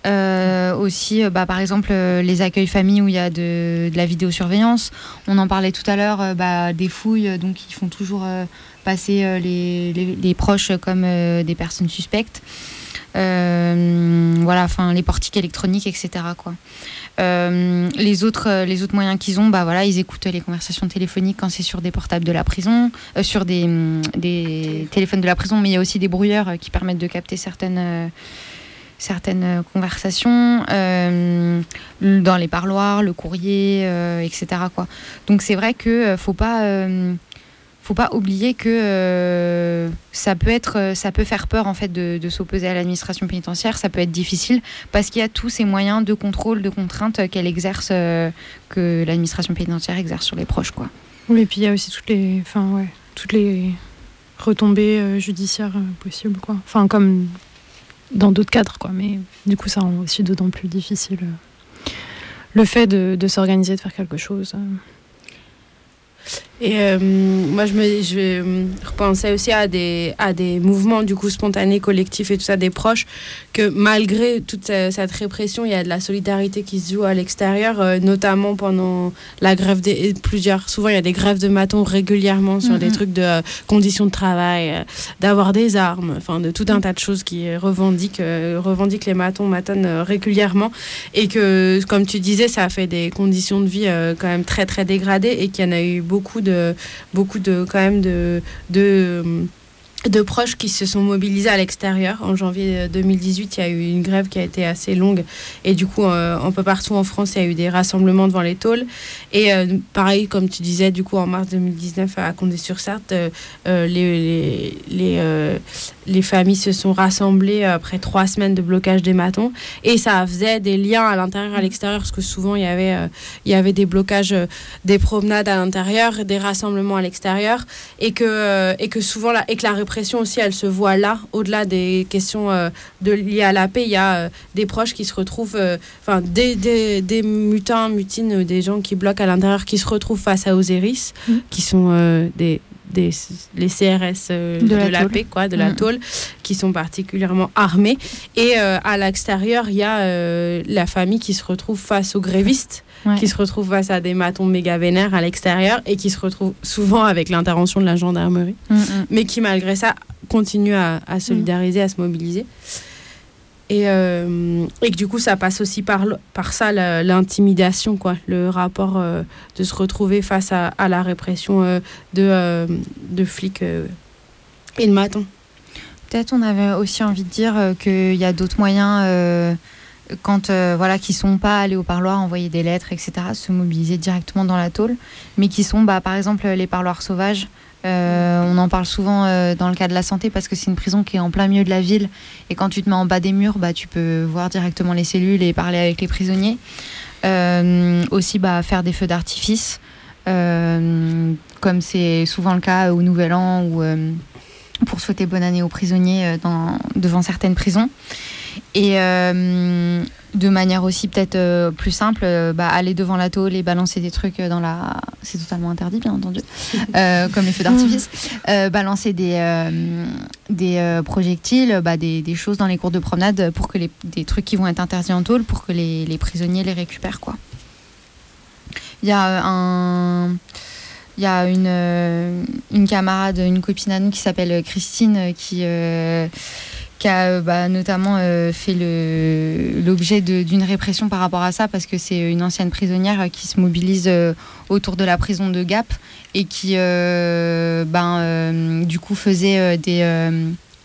Euh, aussi, euh, bah, par exemple, les accueils familles où il y a de, la vidéosurveillance. On en parlait tout à l'heure, bah, des fouilles, donc ils font toujours passer les, les, proches comme des personnes suspectes. voilà, enfin, les portiques électroniques, etc. Euh, les, autres, euh, les autres moyens qu'ils ont, bah voilà, ils écoutent les conversations téléphoniques quand c'est sur des portables de la prison, euh, sur des, mm, des, téléphones de la prison, mais il y a aussi des brouilleurs qui permettent de capter certaines, certaines conversations dans les parloirs, le courrier, etc. Donc c'est vrai que faut pas faut pas oublier que euh, ça peut être, euh, ça peut faire peur en fait de, s'opposer à l'administration pénitentiaire. Ça peut être difficile parce qu'il y a tous ces moyens de contrôle, de contrainte qu'elle exerce, euh, que l'administration pénitentiaire exerce sur les proches, quoi. Oui, et puis il y a aussi toutes les, enfin ouais, toutes les retombées judiciaires possibles, quoi. Enfin comme dans d'autres cadres, quoi. Mais du coup, ça rend aussi d'autant plus difficile le fait de, de s'organiser, de faire quelque chose. Et euh, moi, je, me, je euh, repensais aussi à des, à des mouvements du coup spontanés, collectifs et tout ça, des proches, que malgré toute cette répression, il y a de la solidarité qui se joue à l'extérieur, euh, notamment pendant la grève des plusieurs. Souvent, il y a des grèves de matons régulièrement sur des mhm. trucs de conditions de travail, d'avoir des armes, enfin de tout un tas de choses qui revendiquent, revendiquent les matons, matonnent régulièrement, et que, comme tu disais, ça a fait des conditions de vie quand même très très dégradées et qu'il y en a eu beaucoup de beaucoup de quand même de, de proches qui se sont mobilisés à l'extérieur. En janvier 2018, il y a eu une grève qui a été assez longue et du coup, euh, un peu partout en France, il y a eu des rassemblements devant les tôles. Et euh, pareil, comme tu disais, du coup, en mars 2019 à Condé-sur-Sarthe, euh, les, les, les, familles se sont rassemblées après trois semaines de blocage des matons et ça faisait des liens à l'intérieur à l'extérieur parce que souvent, il y avait, il y avait des blocages, des promenades à l'intérieur, des rassemblements à l'extérieur et que, et que souvent, la, et que la pression aussi, elle se voit là, au-delà des questions euh, de, liées à la paix. Il y a euh, des proches qui se retrouvent, euh, enfin, des, des, des, mutins, mutines, des gens qui bloquent à l'intérieur, qui se retrouvent face à Osiris, mmh. qui sont des, des, les CRS de, la, paix, quoi, de la mmh. tôle, qui sont particulièrement armés. Et à l'extérieur, il y a la famille qui se retrouve face aux grévistes qui se retrouvent face à des matons méga vénères à l'extérieur et qui se retrouvent souvent avec l'intervention de la gendarmerie, mm, mm. mais qui malgré ça continuent à, solidariser, à se mobiliser. Et, euh, et, que du coup, ça passe aussi par, par ça, l'intimidation, quoi, le rapport euh, de se retrouver face à, à la répression euh, de, de flics et de matons. Peut-être on avait aussi envie de dire qu'il y a d'autres moyens quand euh, voilà qui sont pas allés au parloir envoyer des lettres etc se mobiliser directement dans la tôle mais qui sont bah, par exemple les parloirs sauvages. Euh, on en parle souvent euh, dans le cas de la santé parce que c'est une prison qui est en plein milieu de la ville et quand tu te mets en bas des murs bah, tu peux voir directement les cellules et parler avec les prisonniers. Aussi bah, faire des feux d'artifice comme c'est souvent le cas au Nouvel An ou pour souhaiter bonne année aux prisonniers devant certaines prisons et euh, de manière aussi peut-être euh, plus simple, euh, bah, aller devant la tôle et balancer des trucs dans la... C'est totalement interdit, bien entendu, comme les feux d'artifice. balancer des, des projectiles, bah, des, des, choses dans les cours de promenade pour que les, des trucs qui vont être interdits en tôle pour que les, les prisonniers les récupèrent. Quoi. Il y a un... Il y a une, une camarade, une copine à nous qui s'appelle Christine qui qui a bah, notamment fait l'objet d'une répression par rapport à ça, parce que c'est une ancienne prisonnière qui se mobilise autour de la prison de Gap et qui, ben, du coup, faisait des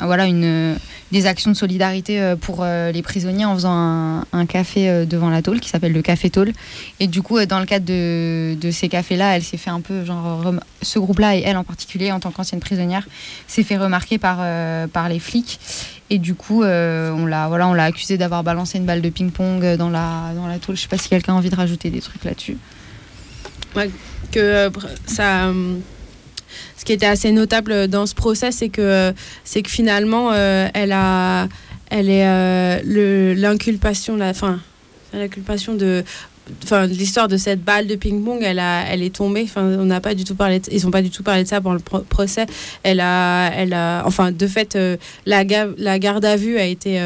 voilà, une, des actions de solidarité euh, pour euh, les prisonniers en faisant un, café euh, devant la tôle qui s'appelle le Café Tôle. Et du coup, dans le cadre de, de ces cafés-là, elle s'est fait un peu, genre, ce groupe-là et elle en particulier, en tant qu'ancienne prisonnière, s'est fait remarquer par, par les flics. Et du coup, on l'a voilà, on l'a accusé d'avoir balancé une balle de ping-pong dans la, dans la tôle. Je sais pas si quelqu'un a envie de rajouter des trucs là-dessus. que ça ce qui était assez notable dans ce procès, c'est que, c'est que finalement, euh, elle a, elle est euh, l'inculpation, la, fin, l'inculpation de enfin l'histoire de cette balle de ping-pong elle a elle est tombée. Enfin on n'a pas du tout parlé ils ont pas du tout parlé de ça pendant le procès. Elle a elle a enfin de fait euh, la garde à vue a été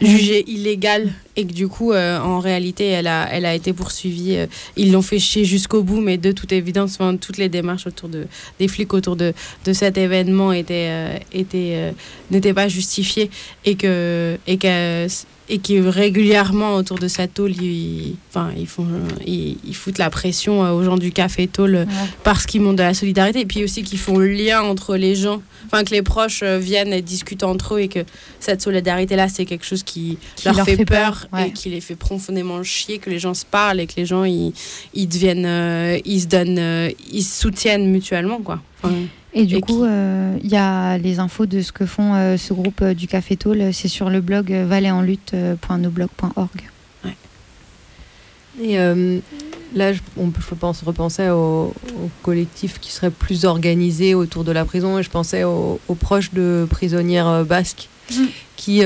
jugée illégale et que du coup en réalité elle a elle a été poursuivie ils l'ont fait chier jusqu'au bout mais de toute évidence enfin, toutes les démarches autour de des flics autour de, de cet événement étaient étaient n'étaient pas justifiées et que et que et qui régulièrement autour de sa tôle, ils, enfin, ils, font, ils, foutent la pression euh, aux gens du café tôle parce qu'ils montrent de la solidarité et puis aussi qu'ils font le lien entre les gens, enfin que les proches euh, viennent et discutent entre eux et que cette solidarité-là, c'est quelque chose qui, leur, fait, peur, et qui les fait profondément chier, que les gens se parlent et que les gens, ils, ils deviennent, euh, ils se donnent, ils se soutiennent mutuellement, quoi. Et du coup, il euh, y a les infos de ce que font euh, ce groupe euh, du Café Tôle, c'est sur le blog valettenlutte.noblog.org. Ouais. Et là, on peut, je pense repenser au, collectif qui serait plus organisé autour de la prison. Et je pensais aux, proches de prisonnières basques mmh. qui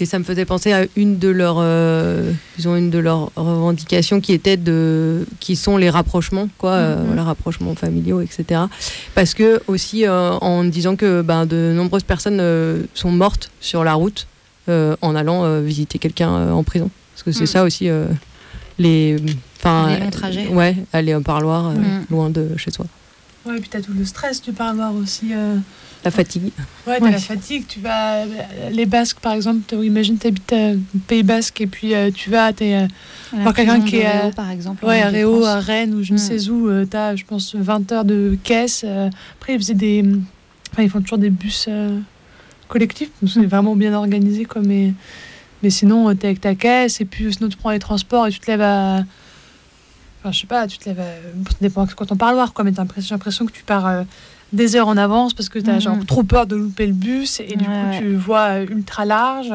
et ça me faisait penser à une de leurs, euh, une de leurs revendications qui était de, qui sont les rapprochements, quoi, les euh, mhm. rapprochements familiaux, etc. Parce que aussi euh, en disant que ben, de nombreuses personnes sont mortes sur la route en allant visiter quelqu'un en prison, parce que c'est mhm. ça aussi les, enfin, les trajets. Ouais, aller au parloir mhm. loin de chez soi. Ouais, et puis as tout le stress du parloir aussi. La fatigue. Ouais, t'as la fatigue. Tu vas. Les Basques, par exemple, imagine, tu habites au Pays Basque et puis euh, tu vas, tu es. voir quelqu'un qui est. à, par exemple. Ouais, à Réau, à Rennes ou je ne mm. sais où. Euh, tu as, je pense, 20 heures de caisse. Euh. après, ils faisaient des. Enfin, ils font toujours des bus collectifs. C'est vraiment bien organisé, quoi. Mais, mais sinon, tu es avec ta caisse et puis sinon, tu prends les transports et tu te lèves à. Enfin, je sais pas, tu te lèves à. Ça dépend quand on parle, quoi. Mais t'as l'impression que tu pars des heures en avance parce que tu as genre mhm. trop peur de louper le bus et du coup tu vois euh, ultra large.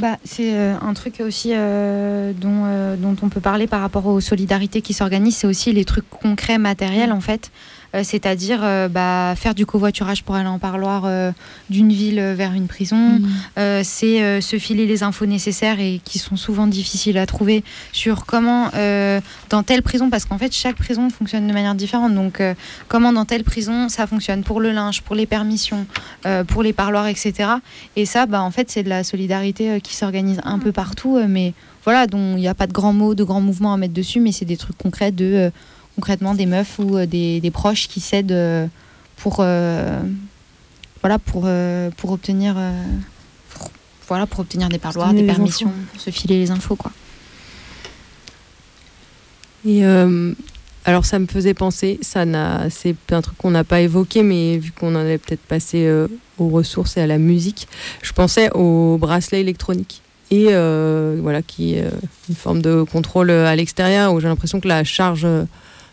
Bah, c'est euh, un truc aussi euh, dont, dont on peut parler par rapport aux solidarités qui s'organisent, c'est aussi les trucs concrets, matériels en fait. Euh, c'est-à-dire euh, bah, faire du covoiturage pour aller en parloir euh, d'une ville vers une prison. Mhm. c'est se filer les infos nécessaires et qui sont souvent difficiles à trouver sur comment dans telle prison, parce qu'en fait chaque prison fonctionne de manière différente. Donc comment dans telle prison ça fonctionne pour le linge, pour les permissions, pour les parloirs, etc. Et ça, bah, en fait, c'est de la solidarité qui s'organise un peu partout, mais voilà, dont il n'y a pas de grands mots, de grands mouvements à mettre dessus, mais c'est des trucs concrets de concrètement des meufs ou euh, des, des proches qui s'aident euh, pour, euh, voilà, pour, pour, obtenir, voilà, pour obtenir des parloirs, des permissions, pour se filer les infos. Quoi. Et alors ça me faisait penser, ça n'a, c'est un truc qu'on n'a pas évoqué, mais vu qu'on en avait peut-être passé aux ressources et à la musique, je pensais au bracelet électronique et voilà qui est une forme de contrôle à l'extérieur où j'ai l'impression que la charge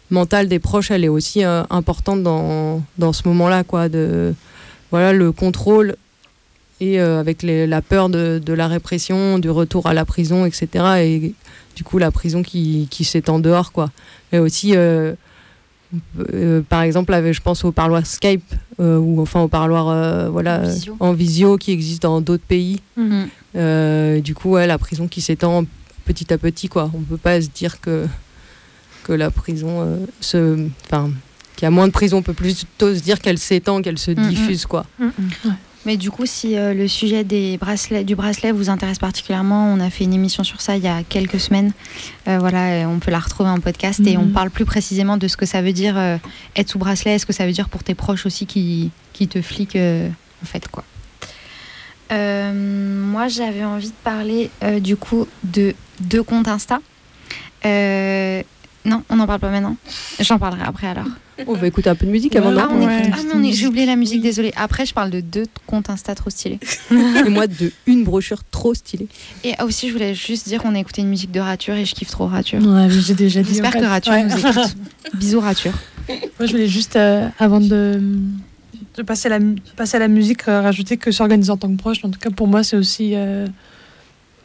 mentale des proches, elle est aussi euh, importante dans, dans ce moment-là, quoi. De, voilà, le contrôle et euh, avec la peur de, de, la répression, du retour à la prison, etc. Et du coup, la prison qui, qui s'étend dehors, quoi. Mais aussi, euh, par exemple, je pense au parloir Skype ou enfin au parloir voilà, en visio. qui existe dans d'autres pays. Mhm. du coup, ouais, la prison qui s'étend petit à petit, quoi. On peut pas se dire que que la prison euh, se. Enfin, qu'il y a moins de prison, on peut plutôt se dire qu'elle s'étend, qu'elle se mm, mm. diffuse, quoi. Mm, Mais du coup, si euh, le sujet des bracelets, du bracelet vous intéresse particulièrement, on a fait une émission sur ça il y a quelques semaines. Euh, voilà, on peut la retrouver en podcast et on parle plus précisément de ce que ça veut dire euh, être sous bracelet, est-ce que ça veut dire pour tes proches aussi qui, qui te fliquent en fait quoi. Moi, j'avais envie de parler du coup de deux comptes Insta. Non, on n'en parle pas maintenant. J'en parlerai après alors. On va écouter un peu de musique avant, Ah, on non écoute- ah, mais on est- j'ai oublié la musique, désolée. Après, je parle de deux comptes Insta trop stylés. Et moi, de une brochure trop stylée. Et ah, aussi, je voulais juste dire qu'on a écouté une musique de Rature et je kiffe trop Rature. Ouais, mais j'ai déjà dit. J'espère que Rature Ouais. nous écoute. Bisous Rature. Moi, je voulais juste, euh, avant de, de passer, à la, passer à la musique, euh, rajouter que s'organiser en tant que proche, en tout cas pour moi, c'est aussi. euh,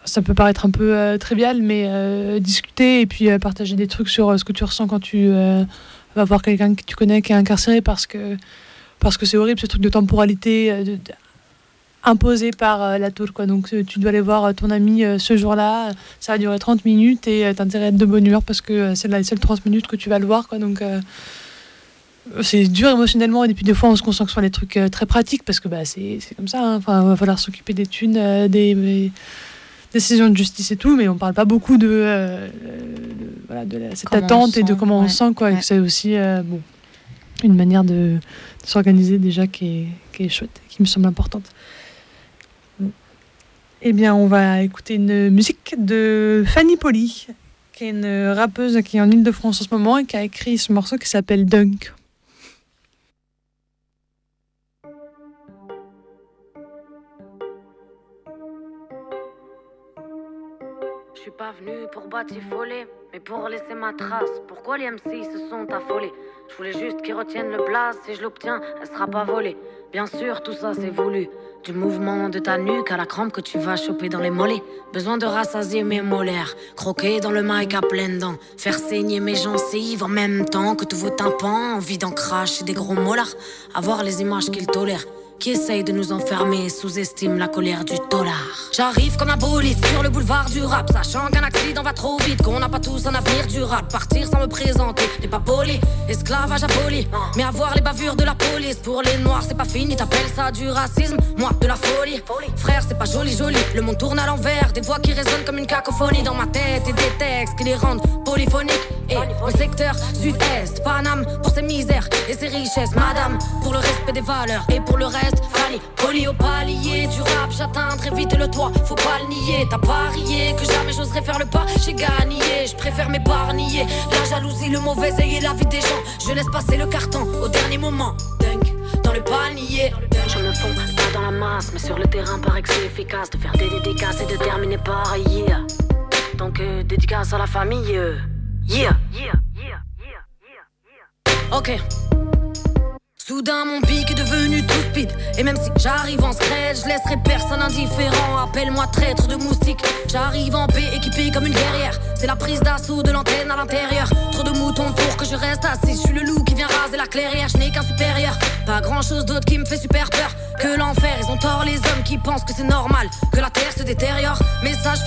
ça peut paraître un peu euh, trivial, mais euh, discuter et puis euh, partager des trucs sur ce que tu ressens quand tu vas voir quelqu'un que tu connais qui est incarcéré parce que parce que c'est horrible ce truc de temporalité imposé par la tour quoi donc tu dois aller voir ton ami ce jour-là ça va durer 30 minutes et t'as intérêt à être de bonne humeur parce que c'est là les seules 30 minutes que tu vas le voir quoi donc c'est dur émotionnellement et puis des fois on se concentre sur les trucs très pratiques parce que bah, c'est comme ça hein. enfin va falloir s'occuper des thunes des, des décisions de justice et tout mais on parle pas beaucoup de, euh, de- voilà, de la- cette Comment attente et de comment on ouais. sent quoi Ouais. c'est aussi euh, bon une manière de, de s'organiser déjà qui est, qui est chouette qui me semble importante eh bien on va écouter une musique de Fanny Poli qui est une rappeuse qui est en Ile-de-France en ce moment et qui a écrit ce morceau qui s'appelle Dunk suis pas venu pour batifoler, mais pour laisser ma trace. Pourquoi les MC se sont affolés? Je voulais juste qu'ils retiennent le blaze. Si je l'obtiens, elle sera pas volée. Bien sûr, tout ça c'est voulu. Du mouvement de ta nuque à la crampe que tu vas choper dans les mollets. Besoin de rassasier mes molaires. Croquer dans le mic à pleines dents. Faire saigner mes gencives en même temps que tous vos tympans. Envie d'en cracher des gros molars. Avoir les images qu'ils tolèrent. Qui essaye de nous enfermer, sous-estime la colère du dollar. J'arrive comme un bolide sur le boulevard du rap, sachant qu'un accident va trop vite, qu'on n'a pas tous un avenir durable. Partir sans me présenter n'est pas poli, esclavage aboli. Mais avoir les bavures de la police, pour les noirs c'est pas fini, t'appelles ça du racisme, moi de la folie. Frère, c'est pas joli, joli, le monde tourne à l'envers, des voix qui résonnent comme une cacophonie dans ma tête et des textes qui les rendent polyphoniques. Au secteur sud-est, Paname pour ses misères et ses richesses, madame, pour le respect des valeurs et pour le reste, Fanny, poli au palier. Du rap, j'atteins très vite le toit, faut pas le nier, t'as parié que jamais j'oserais faire le pas, j'ai gagné, je préfère m'épargner, la jalousie, le mauvais œil la vie des gens, je laisse passer le carton au dernier moment, dunk, dans le panier. Je me fonds pas dans la masse, mais sur le terrain paraît que c'est efficace de faire des dédicaces et de terminer par yeah. Donc euh, dédicace à la famille, euh, yeah. Ok. Soudain mon pic est devenu tout speed. Et même si j'arrive en scred Je laisserai personne indifférent. Appelle-moi traître de moustique J'arrive en paix équipé comme une guerrière. C'est la prise d'assaut de l'antenne à l'intérieur. Trop de moutons pour que je reste assis. Je suis le loup qui vient raser la clairière. Je n'ai qu'un supérieur. Pas grand chose d'autre qui me fait super peur Que l'enfer. Ils ont tort les hommes qui pensent que c'est normal Que la terre se détériore.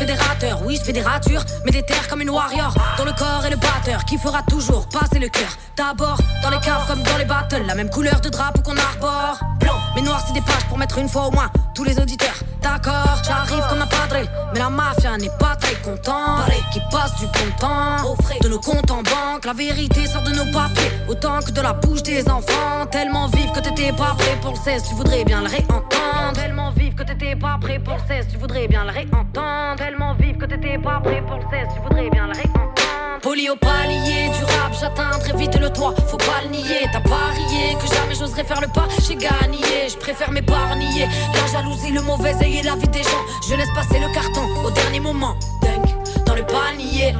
Des rateurs. Oui je fais des ratures Mais des terres comme une warrior. Dans le corps et le batteur Qui fera toujours passer le cœur. D'abord dans les caves comme dans les battles. La même couleur de drapeau qu'on arbore. Blanc mais noir c'est des pages pour mettre une fois au moins Tous les auditeurs. D'accord J'arrive comme un padre Mais la mafia n'est pas très content Qui passe du bon temps de nos comptes en banque. La vérité sort de nos papiers Autant que de la bouche des enfants. Tellement vive que t'étais pas prêt pour le 16 Tu voudrais bien le réentendre. Tellement vive que t'étais pas prêt pour le 16 Tu voudrais bien le réentendre. Tellement vive que t'étais pas prêt pour le 16 Tu voudrais bien le réentendre Poli au palier du rap, j'atteins très vite le toit, faut pas le nier. T'as parié que jamais j'oserais faire le pas, j'ai gagné, je préfère m'épargner. La jalousie, le mauvais œil et la vie des gens, je laisse passer le carton au dernier moment. Dunk, dans le panier,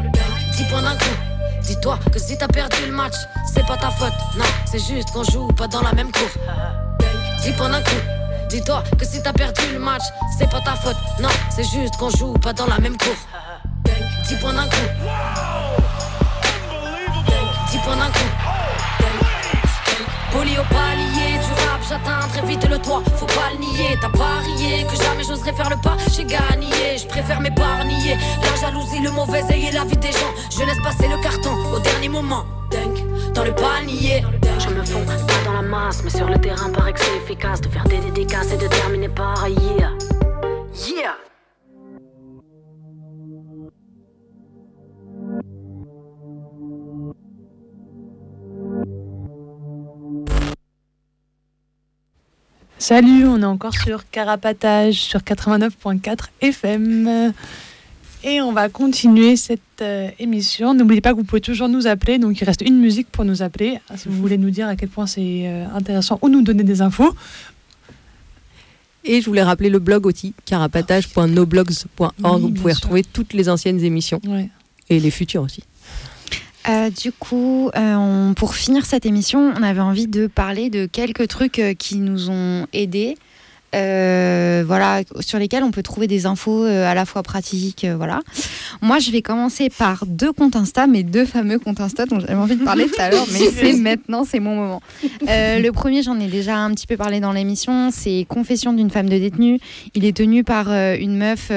10 points d'un coup. Dis-toi que si t'as perdu le match, c'est pas ta faute, non, c'est juste qu'on joue pas dans la même cour. 10 points d'un coup. Dis-toi que si t'as perdu le match, c'est pas ta faute, non, c'est juste qu'on joue pas dans la même cour. 10 points d'un coup. 10 points d'un coup. Poli au palier du rap, j'atteins très vite le toit, faut pas le nier. T'as parié que jamais j'oserais faire le pas, j'ai gagné, je préfère m'épargner. La jalousie, le mauvais œil et la vie des gens, je laisse passer le carton au dernier moment. Dunk, dans le panier. Je me fonds pas dans la masse, mais sur le terrain, paraît que c'est efficace de faire des dédicaces et de terminer par yeah. Yeah! Salut, on est encore sur Carapatage sur 89.4 FM. Et on va continuer cette euh, émission. N'oubliez pas que vous pouvez toujours nous appeler. Donc il reste une musique pour nous appeler. Si vous voulez nous dire à quel point c'est euh, intéressant ou nous donner des infos. Et je voulais rappeler le blog aussi, carapatage.noblogs.org. vous pouvez retrouver toutes les anciennes émissions. Et les futures aussi. Euh, du coup, euh, pour finir cette émission, on avait envie de parler de quelques trucs euh, qui nous ont aidés. voilà, sur lesquels on peut trouver des infos à la fois pratiques. voilà. Moi, je vais commencer par deux comptes Insta, mes deux fameux comptes Insta dont j'avais envie de parler tout à l'heure, mais c'est maintenant, c'est mon moment. le premier, j'en ai déjà un petit peu parlé dans l'émission, c'est Confession d'une femme de détenue. Il est tenu par une meuf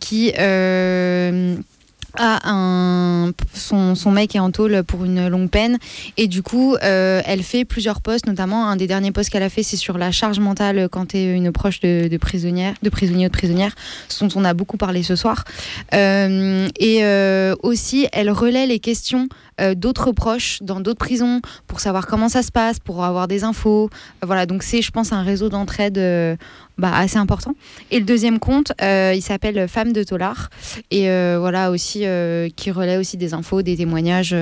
qui a un, son, son, mec est en tôle pour une longue peine. Et du coup euh, elle fait plusieurs posts notamment un des derniers posts qu'elle a fait c'est sur la charge mentale quand tu es une proche de, de, prisonnière de prisonnier ou de prisonnière dont on a beaucoup parlé ce soir. Euh, et euh, aussi elle relaie les questions d'autres proches dans d'autres prisons pour savoir comment ça se passe pour avoir des infos. Voilà donc c'est je pense un réseau d'entraide bah, assez important. Et le deuxième compte, euh, il s'appelle Femme de Tolar. Et euh, voilà aussi, euh, qui relaie aussi des infos, des témoignages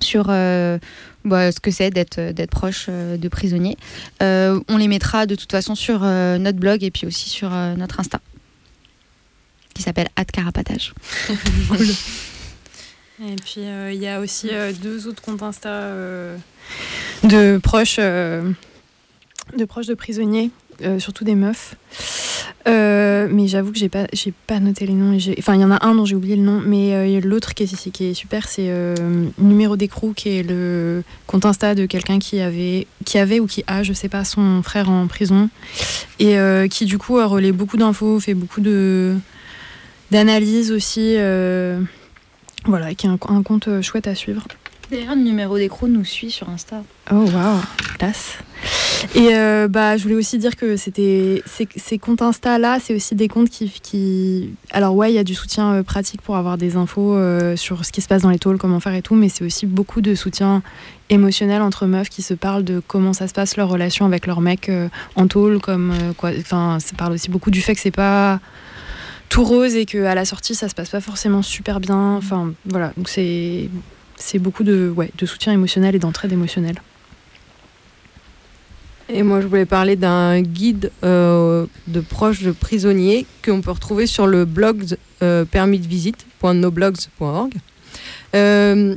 sur bah, ce que c'est d'être proche de prisonniers. on les mettra de toute façon sur notre blog et puis aussi sur notre Insta, qui s'appelle Carapatage. Et puis il y a aussi deux autres comptes Insta de proches, de proches de prisonniers euh, surtout des meufs. Euh, mais j'avoue que j'ai pas, j'ai pas noté les noms. Et enfin, il y en a un dont j'ai oublié le nom, mais euh, l'autre qui est, qui est super, c'est Numéro d'écrou, qui est le compte Insta de quelqu'un qui avait, qui avait ou qui a, je sais pas, son frère en prison. Et qui, du coup, a relais beaucoup d'infos, fait beaucoup de d'analyses aussi. voilà, qui est un, un compte chouette à suivre. D'ailleurs, le numéro d'écrou nous suit sur Insta. Oh, waouh, classe. Et euh, bah, je voulais aussi dire que c'était ces, comptes Insta là, c'est aussi des comptes qui, alors ouais, il y a du soutien euh, pratique pour avoir des infos euh, sur ce qui se passe dans les tôles, comment faire et tout, mais c'est aussi beaucoup de soutien émotionnel entre meufs qui se parlent de comment ça se passe leur relation avec leur mec en tôle, comme quoi. Enfin, ça parle aussi beaucoup du fait que c'est pas tout rose et que à la sortie ça se passe pas forcément super bien. Enfin voilà, donc c'est c'est beaucoup de ouais de soutien émotionnel et d'entraide émotionnelle. Et moi, je voulais parler d'un guide euh, de proches de prisonniers qu'on peut retrouver sur le blog euh, permisdevisite.noblogs.org. Euh,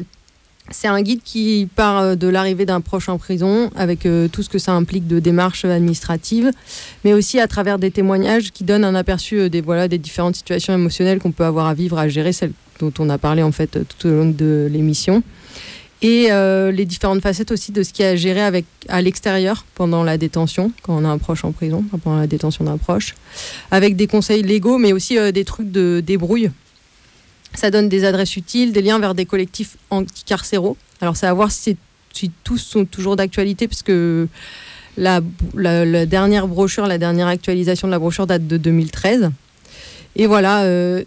c'est un guide qui part de l'arrivée d'un proche en prison, avec tout ce que ça implique de démarches administratives, mais aussi à travers des témoignages qui donnent un aperçu des, voilà, des différentes situations émotionnelles qu'on peut avoir à vivre, à gérer, celles dont on a parlé en fait tout au long de l'émission et euh, les différentes facettes aussi de ce qui a géré avec, à l'extérieur pendant la détention, quand on a un proche en prison, pendant la détention d'un proche, avec des conseils légaux, mais aussi euh, des trucs de débrouille. Ça donne des adresses utiles, des liens vers des collectifs anticarcéraux. Alors, c'est à voir si, tous sont toujours d'actualité, parce que la, la, dernière brochure, la dernière actualisation de la brochure date de 2013. Et voilà, euh,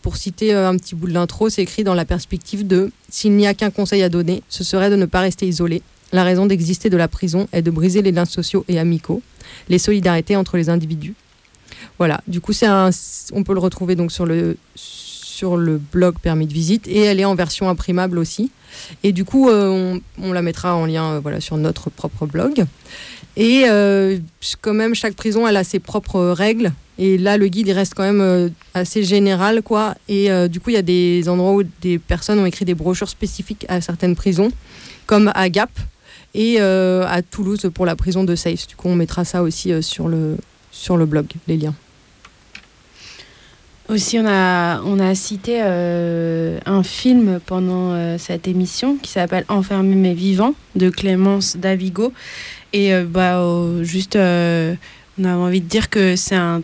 pour citer euh, un petit bout de l'intro, c'est écrit dans la perspective de S'il n'y a qu'un conseil à donner, ce serait de ne pas rester isolé. La raison d'exister de la prison est de briser les liens sociaux et amicaux, les solidarités entre les individus. Voilà, du coup, un, on peut le retrouver donc sur le, sur le blog permis de visite et elle est en version imprimable aussi. Et du coup, euh, on, la mettra en lien voilà, sur notre propre blog. Et quand même, chaque prison, elle a ses propres règles et là, le guide, reste quand même euh, assez général, quoi. Et euh, du coup, il y a des endroits où des personnes ont écrit des brochures spécifiques à certaines prisons, comme à Gap et euh, à Toulouse pour la prison de Saïs. Du coup, on mettra ça aussi sur, le, sur le blog, les liens. Aussi, on a, on a cité un film pendant cette émission qui s'appelle Enfermer mes vivants de Clémence Davigo. Et bah, juste, on a envie de dire que c'est un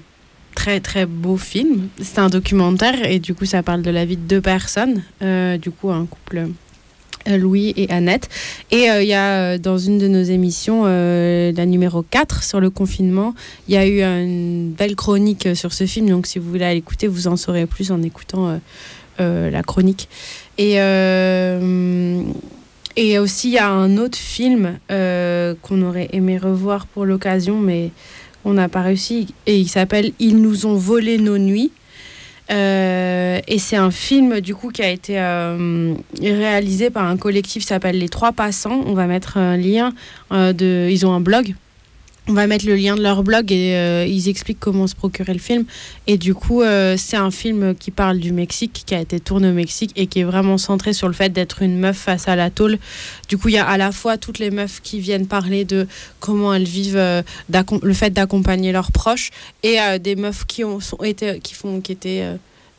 très très beau film. C'est un documentaire et du coup ça parle de la vie de deux personnes, euh, du coup un couple Louis et Annette. Et il y a dans une de nos émissions, la numéro 4 sur le confinement, il y a eu une belle chronique sur ce film. Donc si vous voulez aller écouter, vous en saurez plus en écoutant la chronique. Et et aussi, il y a un autre film euh, qu'on aurait aimé revoir pour l'occasion, mais on n'a pas réussi. Et il s'appelle Ils nous ont volé nos nuits. Euh, et c'est un film du coup qui a été euh, réalisé par un collectif qui s'appelle Les Trois Passants. On va mettre un lien de. Ils ont un blog on va mettre le lien de leur blog et euh, ils expliquent comment se procurer le film. Et du coup, euh, c'est un film qui parle du Mexique, qui a été tourné au Mexique et qui est vraiment centré sur le fait d'être une meuf face à la tôle. Du coup, il y a à la fois toutes les meufs qui viennent parler de comment elles vivent euh, le fait d'accompagner leurs proches et des meufs qui ont été qui font qui étaient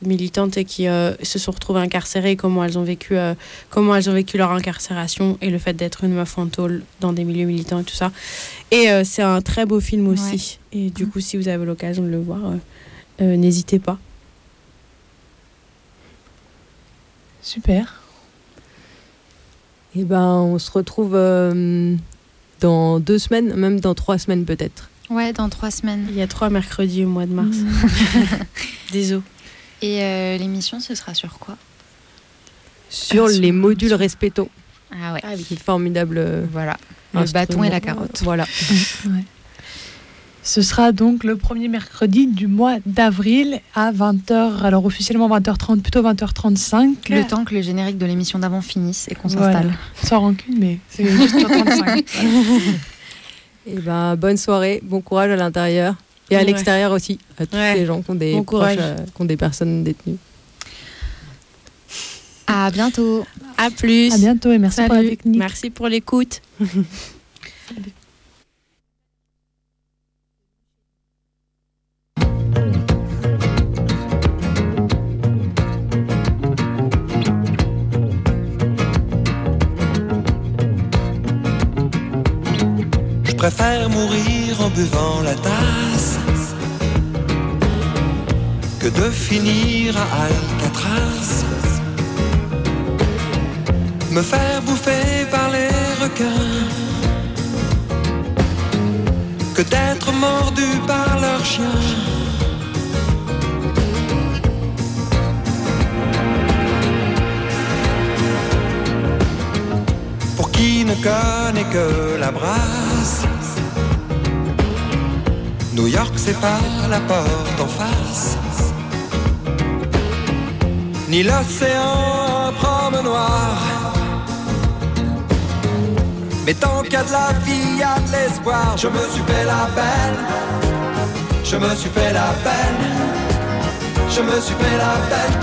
militantes et qui se sont retrouvées incarcérées, comment elles ont vécu, comment elles ont vécu leur incarcération et le fait d'être une meuf en tôle dans des milieux militants et tout ça. Et euh, c'est un très beau film aussi. Et du coup, si vous avez l'occasion de le voir, n'hésitez pas. Super. Et eh ben, on se retrouve dans deux semaines, même dans trois semaines peut-être. Ouais, dans trois semaines. Il y a trois mercredis au mois de mars. Mm. Désolé. Et euh, l'émission, ce sera sur quoi? Sur ah, les modules Respeto. Ah ouais. Ah, formidable. Euh, voilà. Le bâton et la carotte. Voilà. Ce sera donc le premier mercredi du mois d'avril à 20h, alors officiellement 20h30, plutôt 20h35. Le temps que le générique de l'émission d'avant finisse et qu'on s'installe. Sans rancune, mais c'est juste 35 Et ben, bonne soirée, bon courage à l'intérieur. Et à l'extérieur aussi, à tous les gens qui ont des, euh, qui ont des personnes détenues. À bientôt. À plus. À bientôt et merci pour la technique. Merci pour l'écoute. Je préfère mourir en buvant la tasse que de finir à Alcatraz. Me faire bouffer par les requins que d'être mordu par leurs chiens. Pour qui ne connaît que la brasse, New York c'est pas la porte en face ni l'océan promenoir. Mais tant qu'il y a de la vie, il y a de l'espoir. Je me suis fait la peine, je me suis fait la peine, je me suis fait la peine.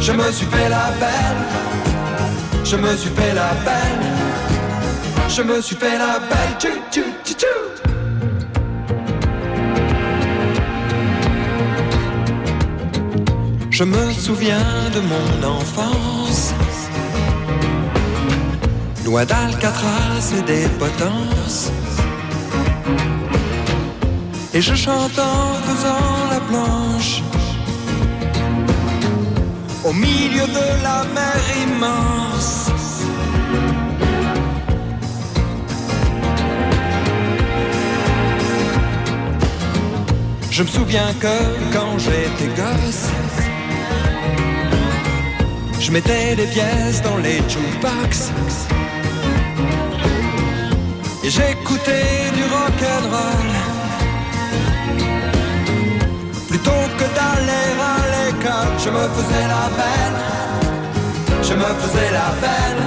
Je me suis fait la peine, je me suis fait la peine, je me suis fait la peine. Tu, tu, tu. Je me souviens de mon enfance, loin d'Alcatraz et des potences. Et je chante en faisant la planche, au milieu de la mer immense. Je me souviens que quand j'étais gosse, je mettais des pièces dans les jukebox. J'écoutais du rock'n'roll. Plutôt que d'aller à l'école, je me faisais la peine. Je me faisais la peine.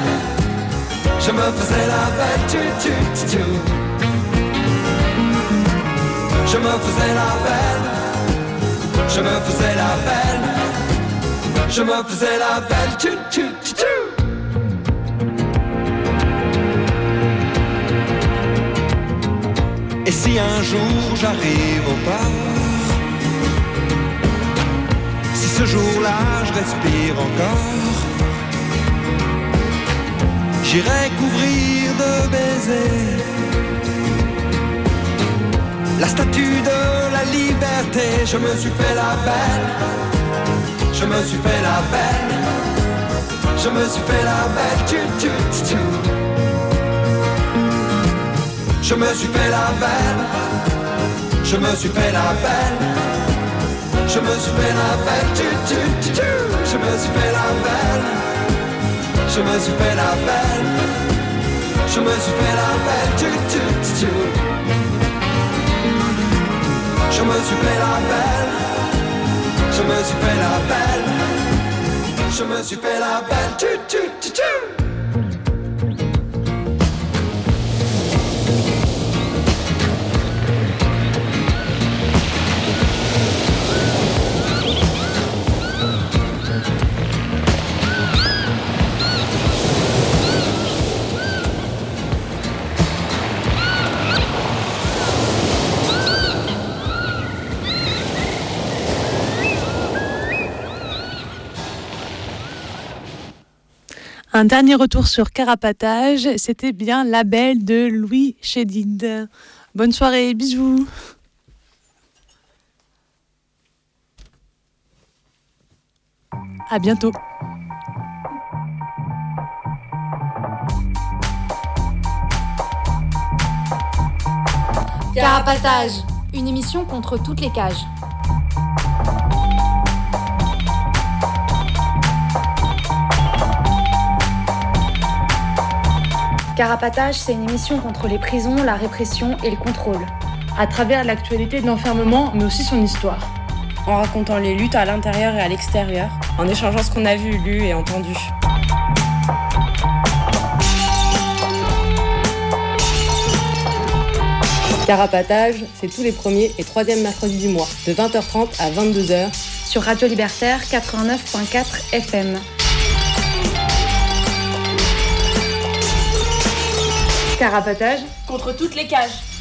Je me faisais la peine. Tu, tu, tu. Je me faisais la peine. Je me faisais la peine je me faisais la belle Et si un jour j'arrive au port, si ce jour-là je respire encore, j'irai couvrir de baisers la statue de la liberté. Je me suis fait la belle Je me suis fait la belle. Je me suis fait la belle. Tu, tu, tu. Je me suis fait la belle. Je me suis fait la belle. Je me suis fait la belle. Tu, tu, tu, tu. Je me suis fait la belle. Je me suis fait la belle. Je me suis fait la belle. Tu, tu, tu, tu. Je me suis fait la belle. Je me suis fait la belle. Je me suis fait la belle. Tu, tu. Un dernier retour sur Carapatage, c'était bien Label de Louis Chédid. Bonne soirée, bisous. À bientôt. Carapatage, une émission contre toutes les cages. Carapatage, c'est une émission contre les prisons, la répression et le contrôle. À travers l'actualité de l'enfermement, mais aussi son histoire. En racontant les luttes à l'intérieur et à l'extérieur. En échangeant ce qu'on a vu, lu et entendu. Carapatage, c'est tous les premiers et troisièmes mercredis du mois, de 20h30 à 22h. Sur Radio Libertaire 89.4 FM. Carapatage Contre toutes les cages.